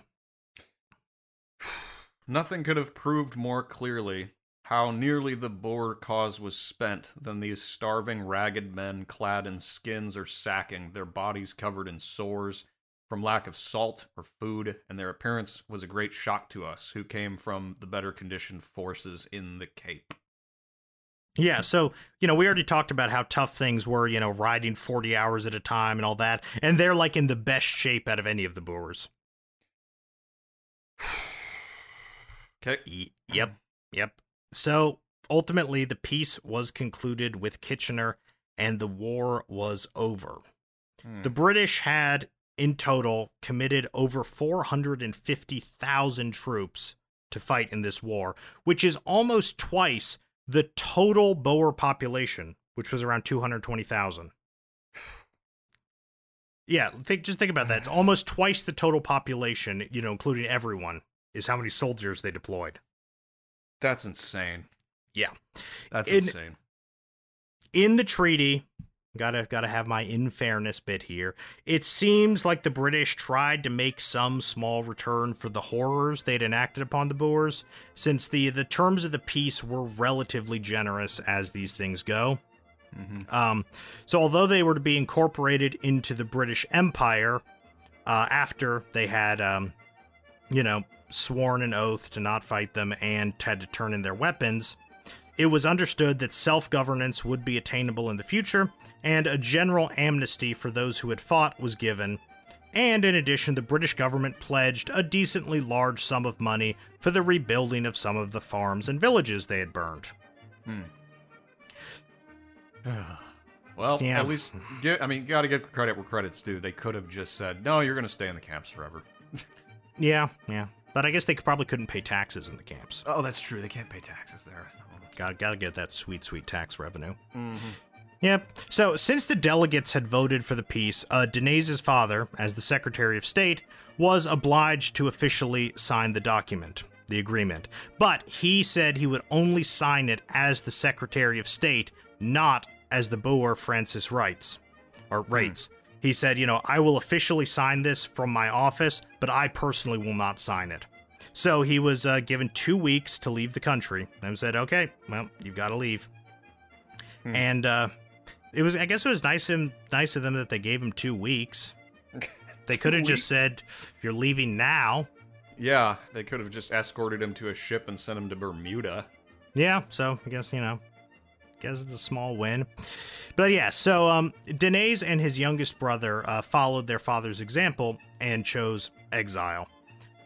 Nothing could have proved more clearly how nearly the Boer cause was spent than these starving, ragged men clad in skins or sacking, their bodies covered in sores from lack of salt or food, and their appearance was a great shock to us who came from the better conditioned forces in the Cape. Yeah, so, you know, we already talked about how tough things were, you know, riding 40 hours at a time and all that, and they're like in the best shape out of any of the Boers. Okay. Yep, yep. So ultimately, the peace was concluded with Kitchener, and the war was over. Hmm. The British had, in total, committed over 450,000 troops to fight in this war, which is almost twice the total Boer population, which was around 220,000. Yeah, think just think about that. It's almost twice the total population, you know, including everyone, is how many soldiers they deployed. That's insane. Yeah. That's In- insane. in the treaty gotta gotta have my in fairness bit here it seems like the british tried to make some small return for the horrors they'd enacted upon the boers since the the terms of the peace were relatively generous as these things go um, so although they were to be incorporated into the british empire uh, after they had um, you know sworn an oath to not fight them and had to turn in their weapons it was understood that self governance would be attainable in the future, and a general amnesty for those who had fought was given. And in addition, the British government pledged a decently large sum of money for the rebuilding of some of the farms and villages they had burned. Hmm. Well, Yeah. at least, get, I mean, got to give credit where credit's due. They could have just said, no, you're going to stay in the camps forever. Yeah, yeah. But I guess they probably couldn't pay taxes in the camps. Oh, that's true. They can't pay taxes there. Got gotta get that sweet, sweet tax revenue. Yep. So, since the delegates had voted for the peace, uh, father, as the Secretary of State, was obliged to officially sign the document, the agreement. But he said he would only sign it as the Secretary of State, not as the Boer Francis Reitz or Reitz. He said, you know, I will officially sign this from my office, but I personally will not sign it. So he was uh, given two weeks to leave the country and said, okay, well, you've got to leave. And uh, it was, I guess it was nice, him, nice of them that they gave him two weeks. They could have just said, you're leaving now. Yeah, they could have just escorted him to a ship and sent him to Bermuda. Yeah, so I guess, you know, guess it's a small win. But yeah, so um, Deneys and his youngest brother uh, followed their father's example and chose exile.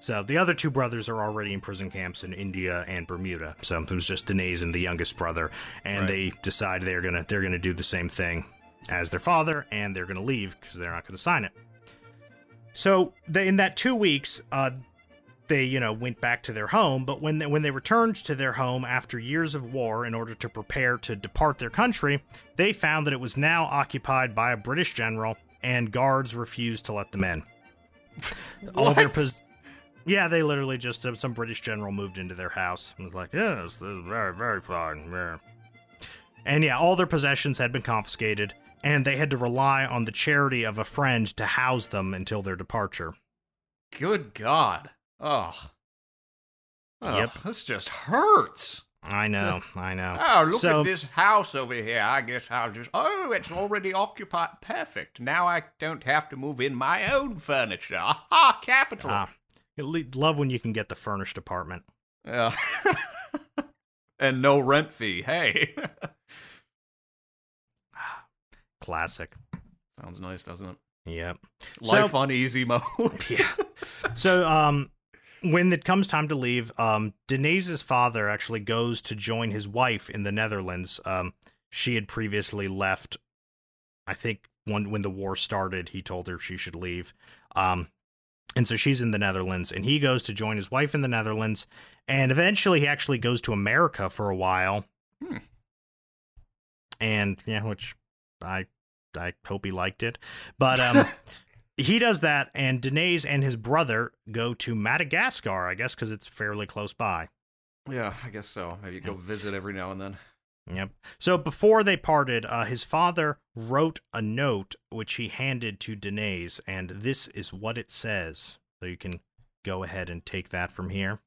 So the other two brothers are already in prison camps in India and Bermuda. So it was just Deneys and the youngest brother, and Right. they decide they're gonna they're gonna do the same thing as their father, and they're gonna leave because they're not gonna sign it. So in that two weeks, uh, they you know went back to their home but when they, when they returned to their home after years of war in order to prepare to depart their country they found that it was now occupied by a british general and guards refused to let them in all their pos- yeah they literally just uh, some british general moved into their house and was like yes this is very very fine yeah. and yeah all their possessions had been confiscated and they had to rely on the charity of a friend to house them until their departure Good God. Ugh. Ugh, Yep. This just hurts. i know i know Oh, look So- at this house over here. I guess I'll just. Oh, it's already occupied. Perfect. Now I don't have to move in my own furniture. Aha, capital. Ah, love when you can get the furnished apartment. Yeah. and no rent fee. Hey. Classic. Sounds nice, doesn't it? Yep. Life So- on easy mode. Yeah. so, um, when it comes time to leave, um, Deneys' father actually goes to join his wife in the Netherlands. Um, she had previously left. I think when when the war started, he told her she should leave. Um, and so she's in the Netherlands, and he goes to join his wife in the Netherlands, and eventually he actually goes to America for a while. Hmm. And yeah, which I I hope he liked it, but um. he does that, and Deneys and his brother go to Madagascar, I guess, because it's fairly close by. yeah, I guess so. Maybe go visit every now and then. Yep. So before they parted, uh, his father wrote a note which he handed to Deneys, and this is what it says. So you can go ahead and take that from here.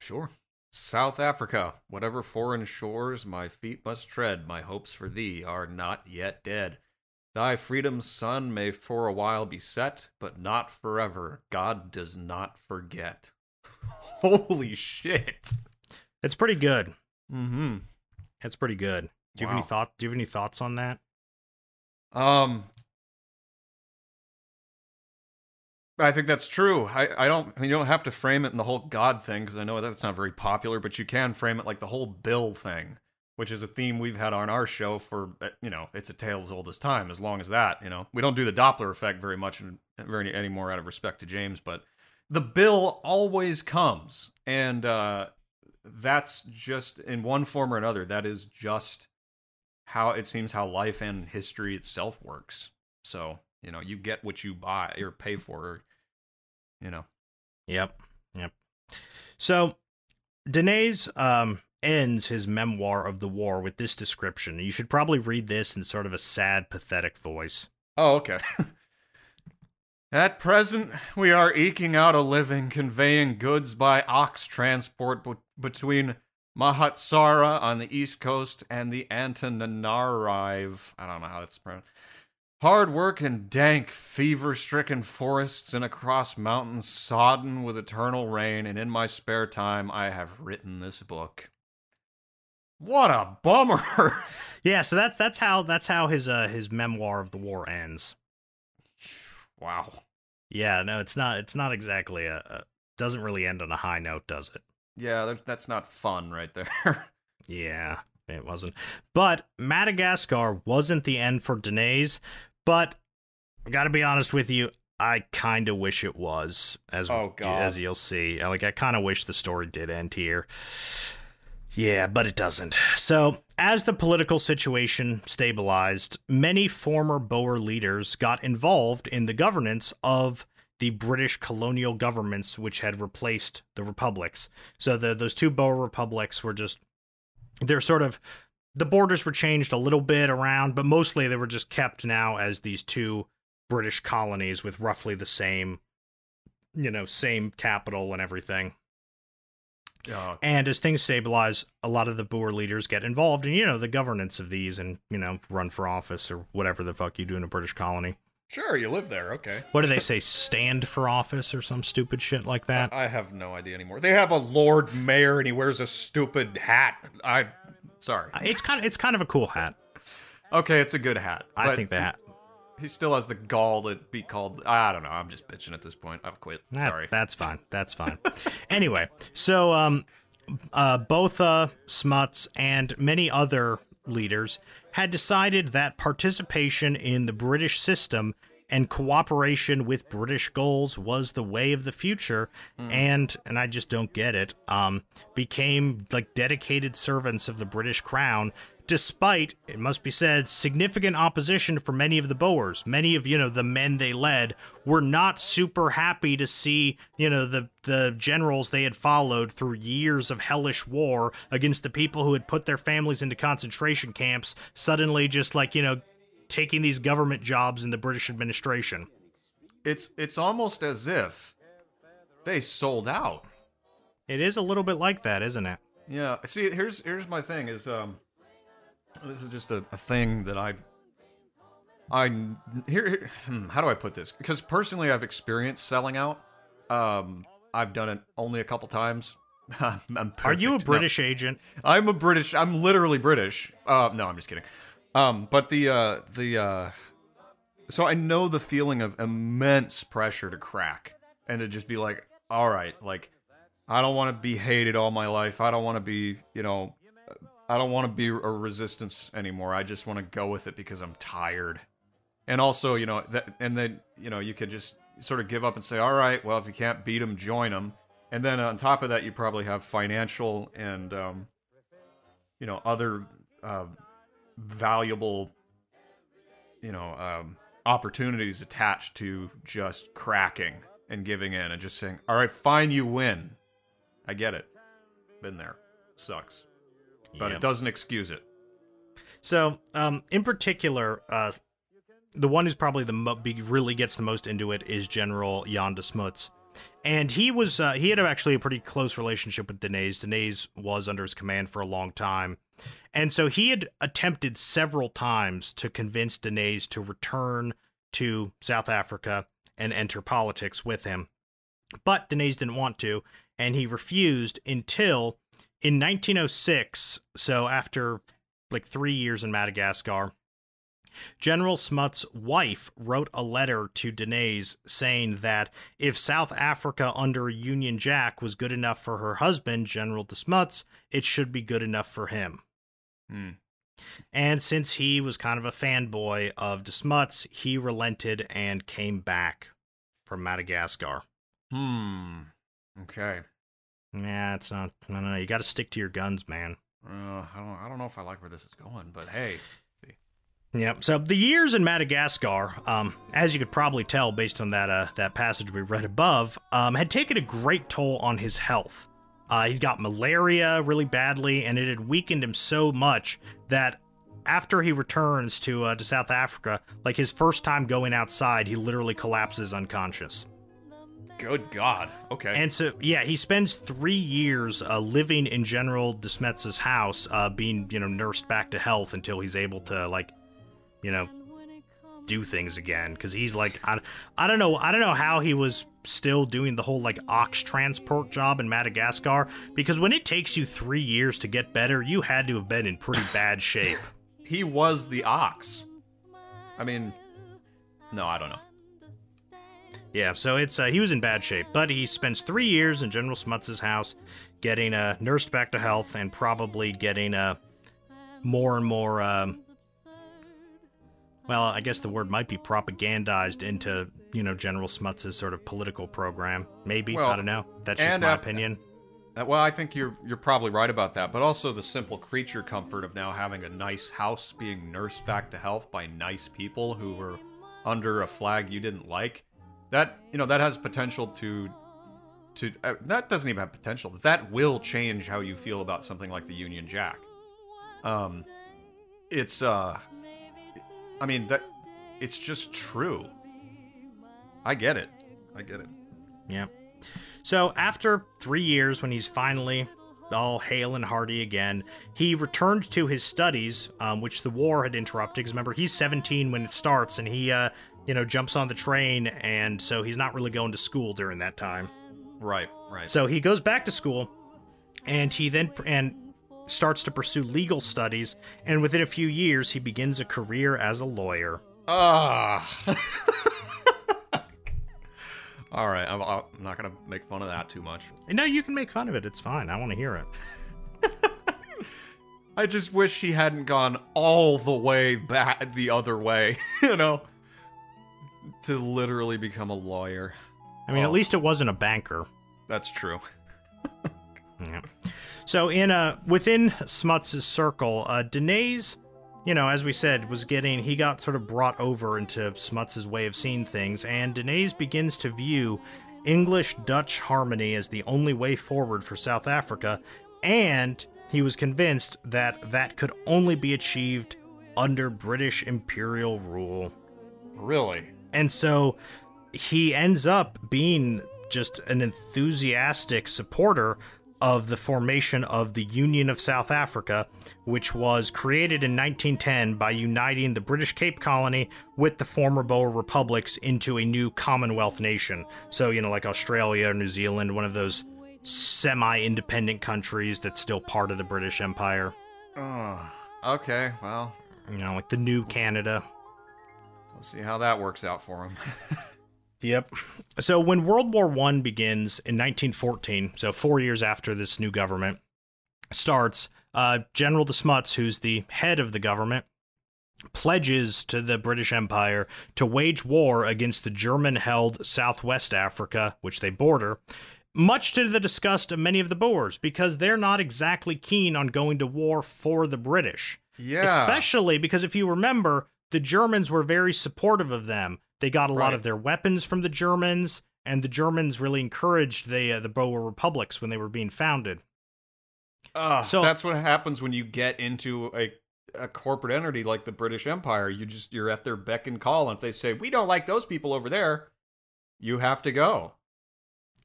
Sure. South Africa, whatever foreign shores my feet must tread, my hopes for thee are not yet dead. Thy freedom's sun may for a while be set, but not forever. God does not forget. Holy shit. It's pretty good. Mm-hmm. It's pretty good. Do you have any thought? Do you have any thoughts on that? Um, I think that's true. I, I don't. I mean, you don't have to frame it in the whole God thing because I know that's not very popular. But you can frame it like the whole Bill thing, which is a theme we've had on our show for uh, you know it's a tale as old as time. As long as that, you know, we don't do the Doppler effect very much very anymore out of respect to James, but the bill always comes, and uh, that's just in one form or another. That is just how it seems how life and history itself works. So, you know, you get what you buy or pay for, or, you know. Yep. Yep. So Deneys um ends his memoir of the war with this description. You should probably read this in sort of a sad, pathetic voice. Oh, okay. At present, we are eking out a living conveying goods by ox transport between Mahatsara on the east coast and the Antananarive. I don't know how that's pronounced. Hard work in dank, fever stricken forests and across mountains sodden with eternal rain, and in my spare time, I have written this book. What a bummer! Yeah, so that's that's how that's how his uh his memoir of the war ends. wow. Yeah, no, it's not it's not exactly a, a doesn't really end on a high note, does it? Yeah, that's not fun right there. Yeah, it wasn't. But Madagascar wasn't the end for Deneys, but I got to be honest with you, I kind of wish it was as Oh, God. as you'll see. Like I kind of wish the story did end here. Yeah, but it doesn't. So, as the political situation stabilized, many former Boer leaders got involved in the governance of the British colonial governments which had replaced the republics. So the those two Boer republics were just they're sort of the borders were changed a little bit around, but mostly they were just kept now as these two British colonies with roughly the same you know, same capital and everything. Oh, And as things stabilize, a lot of the Boer leaders get involved in, you know, the governance of these and, you know, run for office or whatever the fuck you do in a British colony. sure, you live there. Okay. What do they say? Stand for office or some stupid shit like that? I have no idea anymore. They have a Lord Mayor and he wears a stupid hat. I sorry. It's kind of it's kind of a cool hat. Okay, it's a good hat. I think the hat. He still has the gall to be called. I don't know. I'm just bitching at this point. I'll quit. That- Sorry. That's fine. That's fine. anyway, so um, uh, both uh, Smuts and many other leaders had decided that participation in the British system and cooperation with British goals was the way of the future, and and I just don't get it. Um, became like dedicated servants of the British Crown. Despite, it must be said, significant opposition from many of the Boers, many of you know the men they led were not super happy to see you know the the generals they had followed through years of hellish war against the people who had put their families into concentration camps suddenly just like you know taking these government jobs in the British administration. It's it's almost as if they sold out. It is a little bit like that, isn't it? Yeah. See, here's here's my thing is um this is just a, a thing that I I here, here hmm, how do I put this? Because personally I've experienced selling out. Um I've done it only a couple times. I'm Are you a perfect. No. British agent? I'm a British. I'm literally British. Uh, no, I'm just kidding. Um, but the uh, the uh, so I know the feeling of immense pressure to crack and to just be like, all right, like I don't want to be hated all my life. I don't want to be, you know, I don't want to be a resistance anymore. I just want to go with it because I'm tired. And also, you know, that, and then you know, you could just sort of give up and say, all right, well, if you can't beat them, join them. And then on top of that, you probably have financial and um, you know other uh, valuable you know um, opportunities attached to just cracking and giving in and just saying all right fine you win i get it been there sucks but Yep. it doesn't excuse it So, um, in particular, uh, the one who's probably the mo- really gets the most into it is General Jan de Smuts, and he was uh, he had actually a pretty close relationship with Deneys. Deneys was under his command for a long time, and so he had attempted several times to convince Deneys to return to South Africa and enter politics with him, but Deneys didn't want to, and he refused until in 1906. So after like three years in Madagascar. General Smuts' wife wrote a letter to Deneys saying that if South Africa under Union Jack was good enough for her husband, General de Smuts, it should be good enough for him. Hmm. And since he was kind of a fanboy of de Smuts, he relented and came back from Madagascar. hmm okay Yeah, it's not. I don't know. You got to stick to your guns, man. uh, I, don't, I don't know if i like where this is going but hey Yep. So the years in Madagascar, um, as you could probably tell based on that uh, that passage we read above, um, had taken a great toll on his health. Uh, he got malaria really badly, and it had weakened him so much that after he returns to uh, to South Africa, like his first time going outside, he literally collapses unconscious. Good God. Okay. And so, yeah, he spends three years uh, living in General de Smuts' house, uh, being you know nursed back to health until he's able to like, you know, do things again. Because he's like, I, I don't know, I don't know how he was still doing the whole like ox transport job in Madagascar. Because when it takes you three years to get better, you had to have been in pretty bad shape. he was the ox. I mean, no, I don't know. Yeah, so it's uh, he was in bad shape, but he spends three years in General Smuts' house, getting uh, nursed back to health, and probably getting uh, more and more. Um, well, I guess the word might be propagandized into you know General Smuts' sort of political program. Maybe Well, I don't know. That's just my af- opinion. Uh, Well, I think you're you're probably right about that, but also the simple creature comfort of now having a nice house being nursed back to health by nice people who were under a flag you didn't like. That you know that has potential to to uh, that doesn't even have potential. That will change how you feel about something like the Union Jack. Um, it's uh, I mean that it's just true. I get it. I get it. Yeah. So after three years, when he's finally all hale and hearty again, he returned to his studies, um, which the war had interrupted. Because remember, he's 17 when it starts, and he, uh, you know, jumps on the train, and so he's not really going to school during that time. Right. Right. So he goes back to school, and he then and starts to pursue legal studies. And within a few years, he begins a career as a lawyer. Ah. All right, I'm, I'm not gonna make fun of that too much. No, you can make fun of it. It's fine. I want to hear it. I just wish he hadn't gone all the way back the other way, you know, to literally become a lawyer. I mean, Oh. at least it wasn't a banker. That's true. Yeah. So in uh within Smuts' circle, uh Deneys, you know, as we said, was getting he got sort of brought over into Smuts' way of seeing things, and Deneys begins to view English Dutch harmony as the only way forward for South Africa, and he was convinced that that could only be achieved under British imperial rule. Really? And so he ends up being just an enthusiastic supporter of the formation of the Union of South Africa, which was created in 1910 by uniting the British Cape Colony with the former Boer republics into a new Commonwealth nation. So, you know, like Australia or New Zealand, one of those semi independent countries that's still part of the British Empire. Oh, okay. Well, You know, like the new Canada. We'll see how that works out for him. Yep. So when World War One begins in 1914, so four years after this new government starts, uh, General de Smuts, who's the head of the government, pledges to the British Empire to wage war against the German-held Southwest Africa, which they border. Much to the disgust of many of the Boers, because they're not exactly keen on going to war for the British. yeah. Especially because if you remember, the Germans were very supportive of them. They got a lot of their weapons from the Germans, and the Germans really encouraged the uh, the Boer republics when they were being founded. Ugh, So- that's what happens when you get into a a corporate entity like the British Empire. You just you're at their beck and call, and if they say we don't like those people over there, you have to go.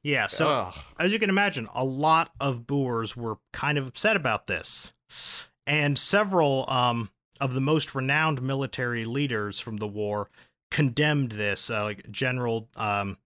Yeah, so Ugh. as you can imagine, a lot of Boers were kind of upset about this, and several um, of the most renowned military leaders from the war condemned this. Uh, like General um,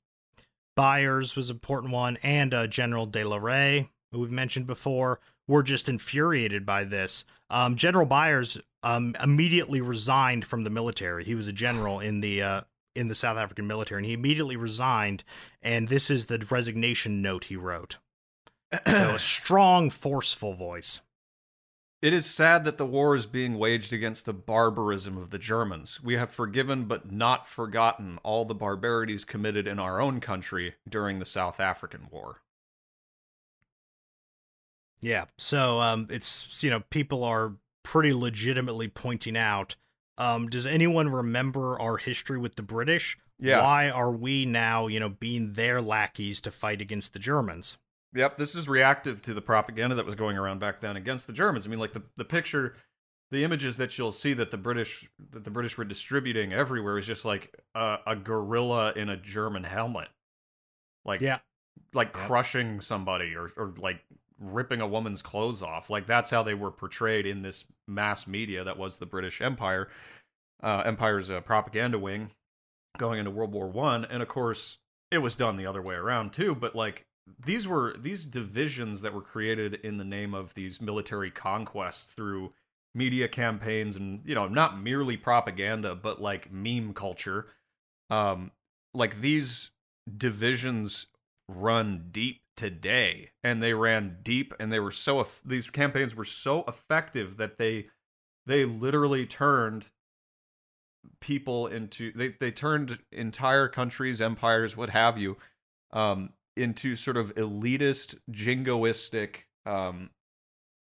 Beyers was an important one, and uh, General De La Rey, who we've mentioned before, were just infuriated by this. Um, general Beyers um, immediately resigned from the military. He was a general in the uh, in the South African military, and he immediately resigned. And this is the resignation note he wrote. So a strong, forceful voice. It is sad that the war is being waged against the barbarism of the Germans. We have forgiven but not forgotten all the barbarities committed in our own country during the South African War. Yeah. So um, it's you know people are pretty legitimately pointing out. Um, does anyone remember our history with the British? Yeah. Why are we now you know being their lackeys to fight against the Germans? Yep, this is reactive to the propaganda that was going around back then against the Germans. I mean, like the, the picture, the images that you'll see that the British that the British were distributing everywhere is just like a, a gorilla in a German helmet, like Yeah. like Yep. crushing somebody or or like ripping a woman's clothes off. Like that's how they were portrayed in this mass media that was the British Empire, uh, Empire's uh, propaganda wing, going into World War One, and of course it was done the other way around too. But like these were these divisions that were created in the name of these military conquests through media campaigns and you know not merely propaganda but like meme culture. Um like these divisions run deep today and they ran deep and they were so these campaigns were so effective that they they literally turned people into they they turned entire countries empires what have you um into sort of elitist jingoistic um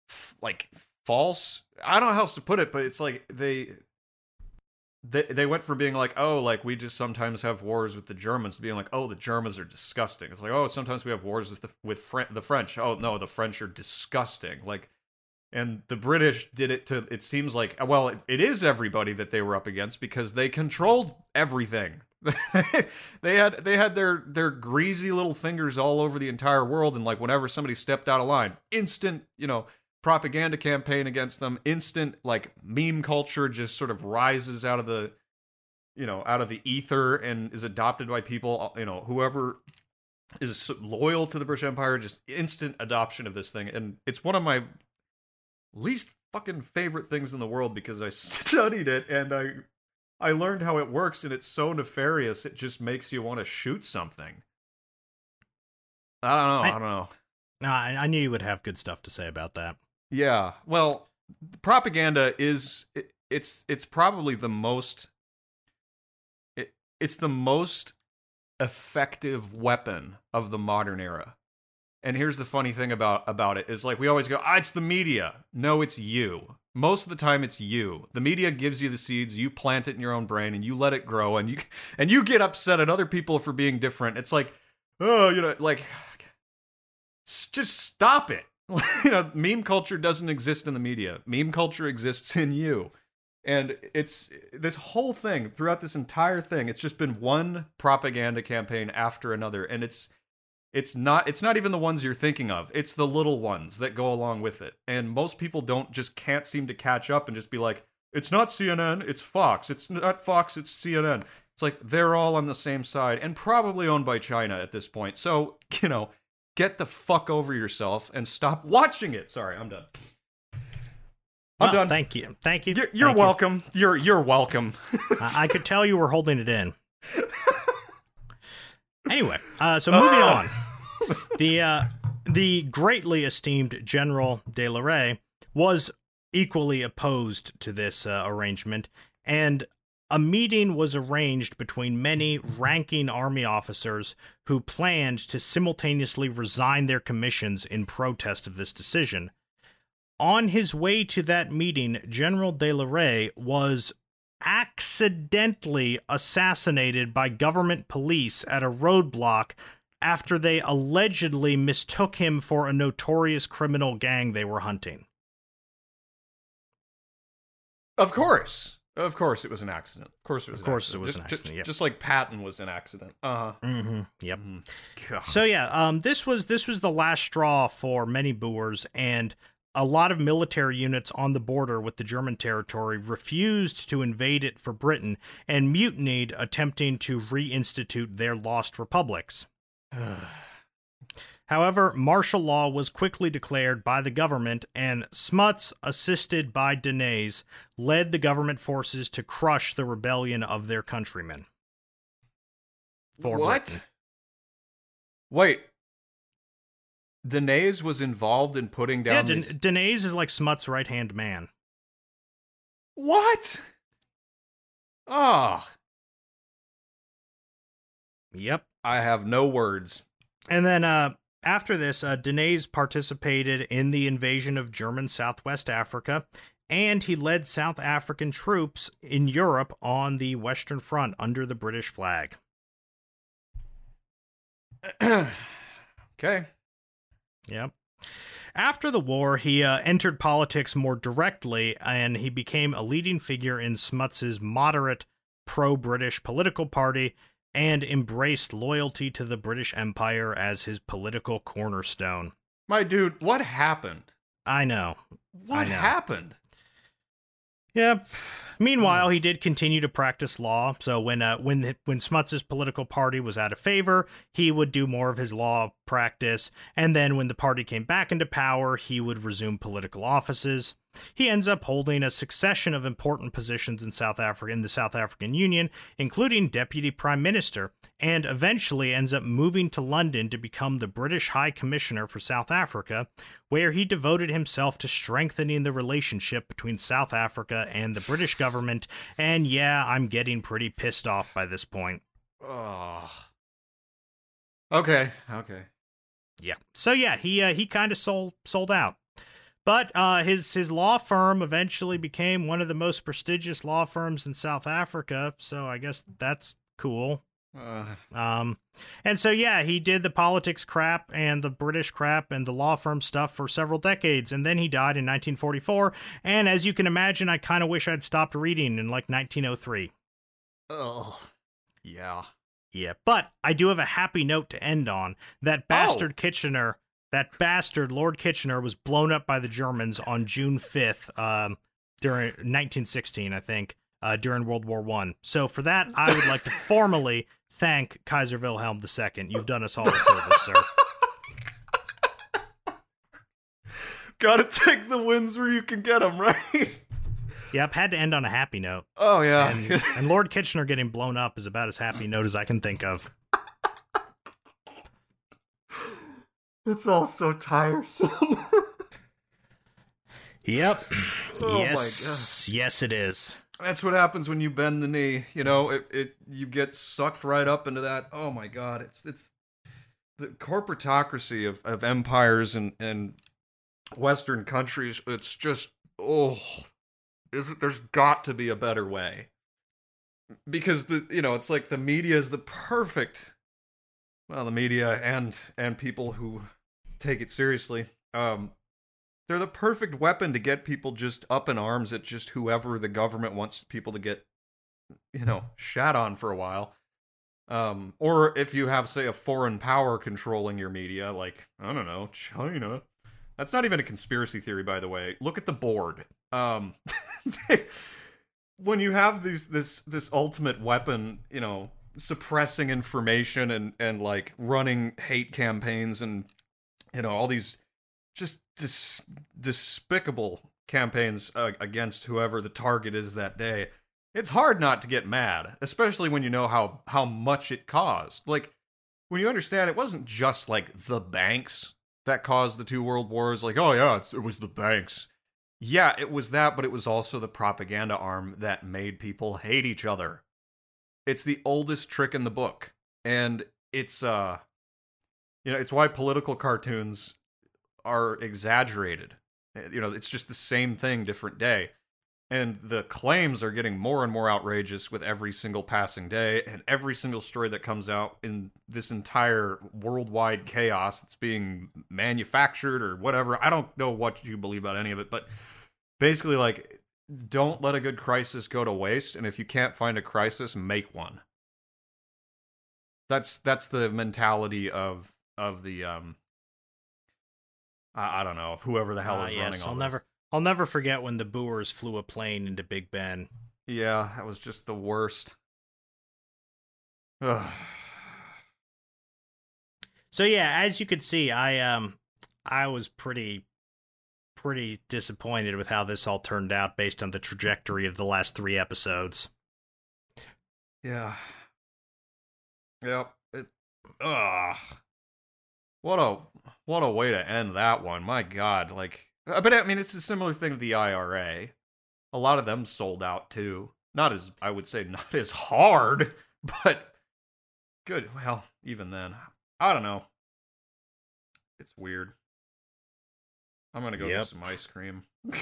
f- like false? I don't know how else to put it but it's like they they they went from being like oh like we just sometimes have wars with the germans to being like oh the germans are disgusting. It's like oh sometimes we have wars with the with the french. Oh no the french are disgusting. Like and the british did it to it seems like well it, it is everybody that they were up against because they controlled everything they had they had their their greasy little fingers all over the entire world and like whenever somebody stepped out of line instant you know propaganda campaign against them instant like meme culture just sort of rises out of the you know out of the ether and is adopted by people uh, you know whoever is loyal to the british empire just instant adoption of this thing. And it's one of my least fucking favorite things in the world because i studied it and i i learned how it works and it's so nefarious it just makes you want to shoot something i don't know i, I- don't know No, I, I knew you would have good stuff to say about that. Yeah. Well, propaganda is it, it's it's probably the most it, it's the most effective weapon of the modern era. And here's the funny thing about about it is like we always go, "Ah, it's the media." No, it's you. Most of the time it's you. The media gives you the seeds, you plant it in your own brain and you let it grow and you and you get upset at other people for being different. It's like, "Oh, you know, like just stop it." you know, meme culture doesn't exist in the media. Meme culture exists in you. And it's this whole thing throughout this entire thing, it's just been one propaganda campaign after another and it's it's not it's not even the ones you're thinking of. It's the little ones that go along with it. And most people don't just can't seem to catch up and just be like, it's not CNN, it's Fox. It's not Fox, it's CNN. It's like they're all on the same side and probably owned by China at this point. So, you know, get the fuck over yourself and stop watching it. Sorry, I'm done. I'm Well, done. Thank you. Thank you. You're, you're Thank you. welcome. You're you're welcome. I, I could tell you were holding it in. Anyway, uh, so moving Ah. on. The uh, the greatly esteemed General De La Rey was equally opposed to this uh, arrangement, and a meeting was arranged between many ranking army officers who planned to simultaneously resign their commissions in protest of this decision. On his way to that meeting, General De La Rey was accidentally assassinated by government police at a roadblock after they allegedly mistook him for a notorious criminal gang they were hunting. Of course. Of course it was an accident. Of course it was Of an course accident. it was just, an just- accident. Just, like Patton was an accident. Uh-huh. Mm-hmm. Yep. God. So yeah, um, this was this was the last straw for many Boers, and a lot of military units on the border with the German territory refused to invade it for Britain and mutinied, attempting to reinstitute their lost republics. However, martial law was quickly declared by the government, and Smuts, assisted by Deneys, led the government forces to crush the rebellion of their countrymen. For what? Britain. Wait. Deneys was involved in putting down Yeah, these- Deneys is like Smuts' right hand man. What? Oh, Yep. I have no words. And then uh, after this, uh, participated in the invasion of German Southwest Africa, and he led South African troops in Europe on the Western Front under the British flag. okay. Yep. After the war, he uh, entered politics more directly, and he became a leading figure in Smuts's moderate, pro-British political party, and embraced loyalty to the British Empire as his political cornerstone. My dude, what happened? I know. What know. happened? Yep. Meanwhile, he did continue to practice law. So when uh, when when Smuts's political party was out of favor, he would do more of his law practice, and then when the party came back into power, he would resume political offices. He ends up holding a succession of important positions in South Africa in the South African Union, including deputy prime minister, and eventually ends up moving to London to become the British High Commissioner for South Africa, where he devoted himself to strengthening the relationship between South Africa and the British government. And yeah, I'm getting pretty pissed off by this point. Oh. Okay, okay. Yeah. So yeah, he uh, he kind of sold sold out. But uh, his his law firm eventually became one of the most prestigious law firms in South Africa. So I guess that's cool. Uh, Um, and so yeah, he did the politics crap and the British crap and the law firm stuff for several decades, and then he died in 1944. And as you can imagine, I kind of wish I'd stopped reading in like 1903. ugh. Yeah. Yeah, but I do have a happy note to end on. That bastard Kitchener, that bastard Lord Kitchener, was blown up by the Germans on June 5th, um, during 1916, I think, uh, during World War One. So for that, I would like to formally thank Kaiser Wilhelm II. You've done us all a service, sir. Gotta take the wins where you can get them, right? Yep, had to end on a happy note. Oh, yeah. And, and Lord Kitchener getting blown up is about as happy note as I can think of. It's all so tiresome. Yep. Oh my yes. Yes, it is. That's what happens when you bend the knee. You know, it, it you get sucked right up into that. Oh my god, it's it's the corporatocracy of, of empires and, and Western countries. It's just oh, is there's got to be a better way because the you know it's like the media is the perfect well the media and and people who take it seriously. Um they're the perfect weapon to get people just up in arms at just whoever the government wants people to get you know shat on for a while. Um or if you have say a foreign power controlling your media like i don't know china. That's not even a conspiracy theory by the way. Look at the board. Um when you have these this this ultimate weapon you know suppressing information and and like running hate campaigns and you know all these just dis- despicable campaigns uh, against whoever the target is that day. It's hard not to get mad especially when you know how how much it caused. Like when you understand it wasn't just like the banks that caused the two world wars like oh yeah it was the banks. Yeah it was that but it was also the propaganda arm that made people hate each other it's the oldest trick in the book and it's uh you know it's why political cartoons are exaggerated. Uh, You know, it's just the same thing, different day. And the claims are getting more and more outrageous with every single passing day, and every single story that comes out in this entire worldwide chaos that's being manufactured or whatever. I don't know what you believe about any of it, but basically, like, don't let a good crisis go to waste. And if you can't find a crisis, make one. That's that's the mentality of of the um I, I don't know of whoever the hell Ah, is running yes, all I'll this. never I'll never forget when the Boers flew a plane into Big Ben. Yeah, that was just the worst. Ugh. So yeah, as you can see, I um I was pretty pretty disappointed with how this all turned out based on the trajectory of the last 3 episodes. Yeah. Yep. It. Ugh. What a what a way to end that one. My God. Like, uh, but I mean, it's a similar thing to the IRA. A lot of them sold out too. Not as I would say, not as hard, but good. Well, even then, I don't know. It's weird. I'm gonna go Yep. get some ice cream.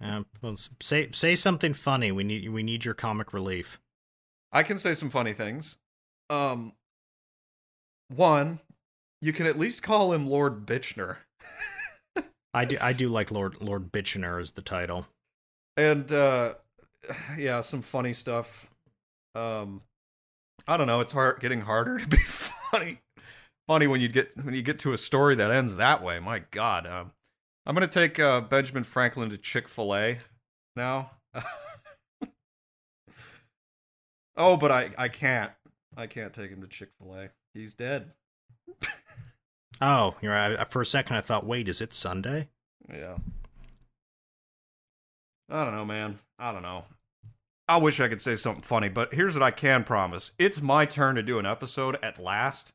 Um, well, say say something funny. We need we need your comic relief. I can say some funny things. Um, one, you can at least call him Lord Bitchner. I do I do like Lord Lord Bitchener as the title. and uh yeah some funny stuff um i don't know it's hard getting harder to be funny funny when you get when you get to a story that ends that way my god um i'm gonna take uh benjamin franklin to chick-fil-a now oh but i i can't i can't take him to chick-fil-a he's dead Oh, you're right. For a second I thought, wait, is it Sunday? Yeah. I don't know, man. I don't know. I wish I could say something funny, but here's what I can promise. It's my turn to do an episode at last.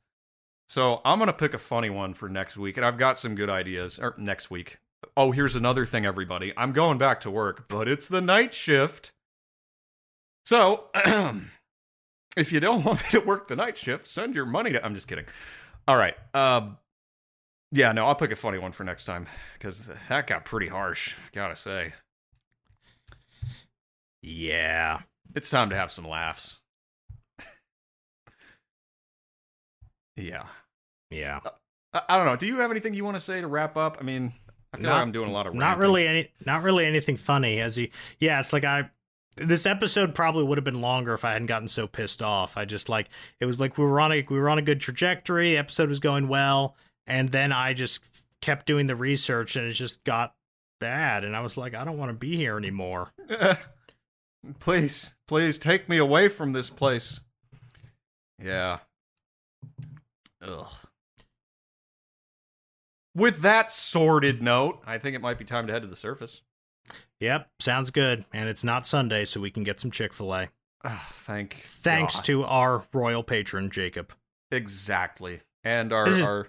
So I'm going to pick a funny one for next week, and I've got some good ideas. Or next week. Oh, here's another thing, everybody. I'm going back to work, but it's the night shift. So, if you don't want me to work the night shift, send your money to. I'm just kidding. All right. Um, yeah, no, I'll pick a funny one for next time because that got pretty harsh. Gotta say, Yeah. it's time to have some laughs. yeah, Yeah. Uh, I, I don't know. Do you have anything you want to say to wrap up? I mean, I feel like Not- I'm doing a lot of not really any not really anything funny as you yeah it's like i this episode probably would have been longer if i hadn't gotten so pissed off i just like it was like we were on a we were on a good trajectory the episode was going well and then i just kept doing the research and it just got bad and i was like i don't want to be here anymore please, please take me away from this place. Yeah. Ugh. With that sordid note, I think it might be time to head to the surface. yep sounds good and it's not sunday so we can get some chick-fil-a Ah, thank thanks God. to our royal patron jacob exactly, and our is- our.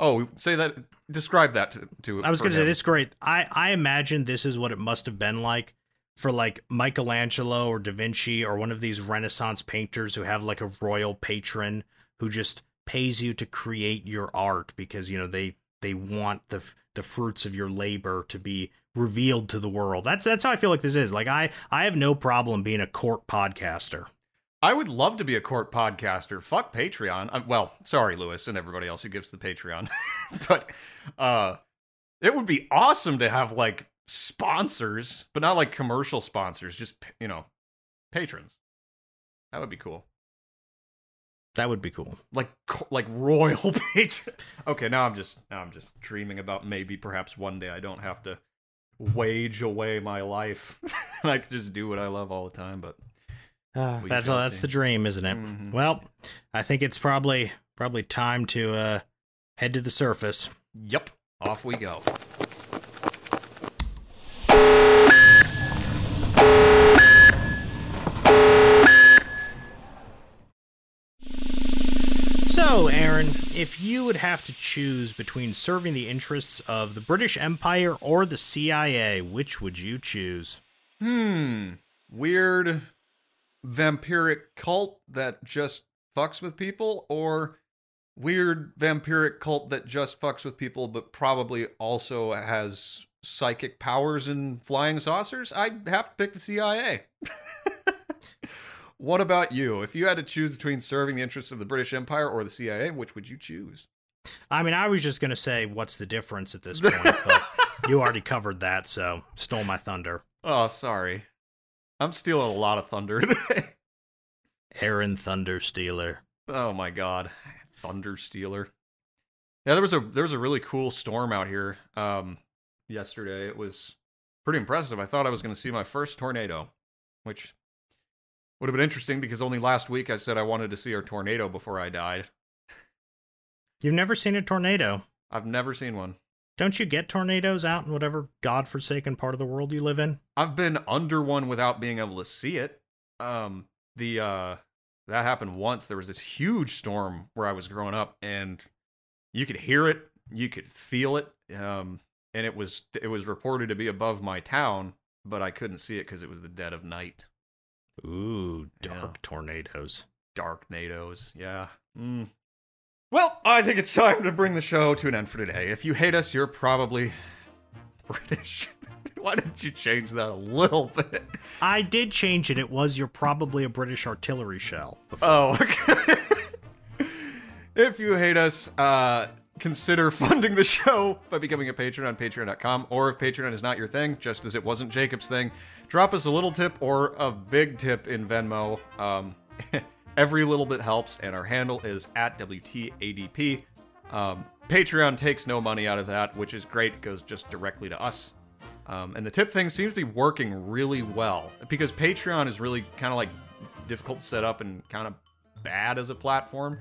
Oh, say that. Describe that to. to I was going to say this is great. I I imagine this is what it must have been like for like Michelangelo or Da Vinci or one of these Renaissance painters who have like a royal patron who just pays you to create your art because you know they they want the the fruits of your labor to be revealed to the world. That's that's how I feel like this is. Like I I have no problem being a court podcaster. I would love to be a court podcaster. Fuck Patreon. Uh, well, sorry, Lewis, and everybody else who gives the Patreon, but uh, it would be awesome to have like sponsors, but not like commercial sponsors. Just you know, patrons. That would be cool. That would be cool. Like like royal patron. Okay, now I'm just now I'm just dreaming about maybe perhaps one day I don't have to wage away my life. I can just do what I love all the time. But We that's that's the dream, isn't it? Mhm. Well, I think it's probably probably time to uh head to the surface. yep, off we go. So, Aaron, if you would have to choose between serving the interests of the British Empire or the CIA, which would you choose? Hmm. Weird vampiric cult that just fucks with people, or weird vampiric cult that just fucks with people but probably also has psychic powers and flying saucers? I'd have to pick the CIA. what about you? If you had to choose between serving the interests of the British Empire or the CIA, which would you choose? I mean, I was just going to say, what's the difference at this point? but you already covered that, so stole my thunder. Oh, sorry. I'm stealing a lot of thunder today. Aaron Thunder Stealer. Oh my god. Thunder Stealer. Yeah, there was a there was a really cool storm out here um yesterday. It was pretty impressive. I thought I was going to see my first tornado, which would have been interesting because only last week I said I wanted to see a tornado before I died. You've never seen a tornado. I've never seen one. Don't you get tornadoes out in whatever godforsaken part of the world you live in? I've been under one without being able to see it. Um the uh that happened once. There was this huge storm where I was growing up and you could hear it, you could feel it. Um and it was it was reported to be above my town, but I couldn't see it cuz it was the dead of night. Ooh, Yeah. dark tornadoes. Dark nados. Yeah. Mm. Well, I think it's time to bring the show to an end for today. If you hate us, you're probably British. Why didn't you change that a little bit? I did change it. It was you're probably a British artillery shell. Before. Oh, okay. If you hate us, uh, consider funding the show by becoming a patron on patreon.com. Or if Patreon is not your thing, just as it wasn't Jacob's thing, drop us a little tip or a big tip in Venmo. Um, every little bit helps, and our handle is at WTADP. Um, Patreon takes no money out of that, which is great. It goes just directly to us. Um, and the tip thing seems to be working really well because Patreon is really kind of like difficult to set up and kind of bad as a platform.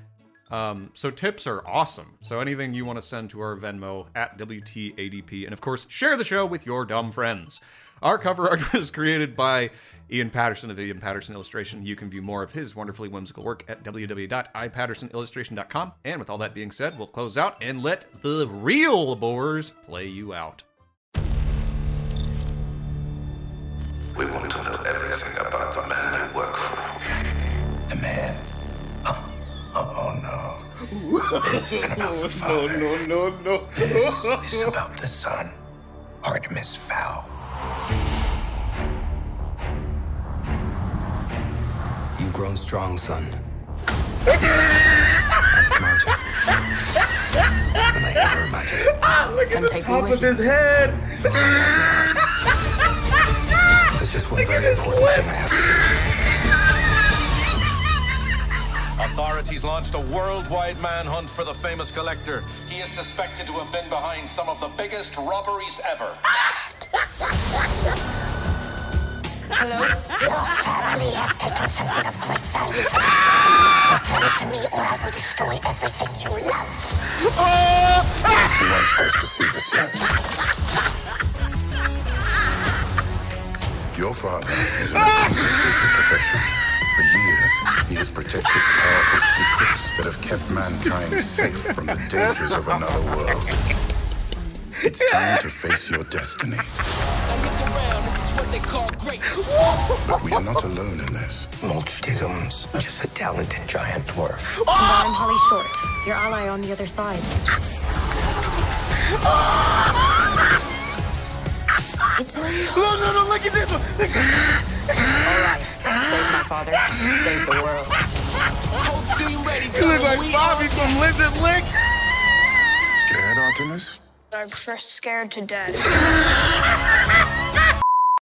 Um, so tips are awesome. So anything you want to send to our Venmo at WTADP, and of course, share the show with your dumb friends. Our cover art was created by Ian Patterson of Ian Patterson Illustration. You can view more of his wonderfully whimsical work at www.ipattersonillustration.com. And with all that being said, we'll close out and let the real boars play you out. We want to know everything about the man you work for. The man? No. This is about the father. No, no, no, no. This is about the son. Artemis Fowl. You've grown strong, son. and smarter than I ever imagined. Ah, Come take me with you. There's just one very important thing I have to do. Authorities launched a worldwide manhunt for the famous collector. He is suspected to have been behind some of the biggest robberies ever. Hello? Your family has taken something of great value from us. Return it to me or I will destroy everything you love. You weren't supposed to see this yet. Your father is an accomplice to perfection. For years, he has protected powerful secrets that have kept mankind safe from the dangers of another world. It's time to face your destiny. And look around. This is what they call great. But we are not alone in this. Mulch Diggums just a talented giant dwarf. And I'm Holly Short, your ally on the other side. Ah! It's. No, no, no, look at this one. All right. Save my father. Save the world. Whole team ready to You look like Bobby from Lizard Lick. Scared, Artemis? I'm first scared to death.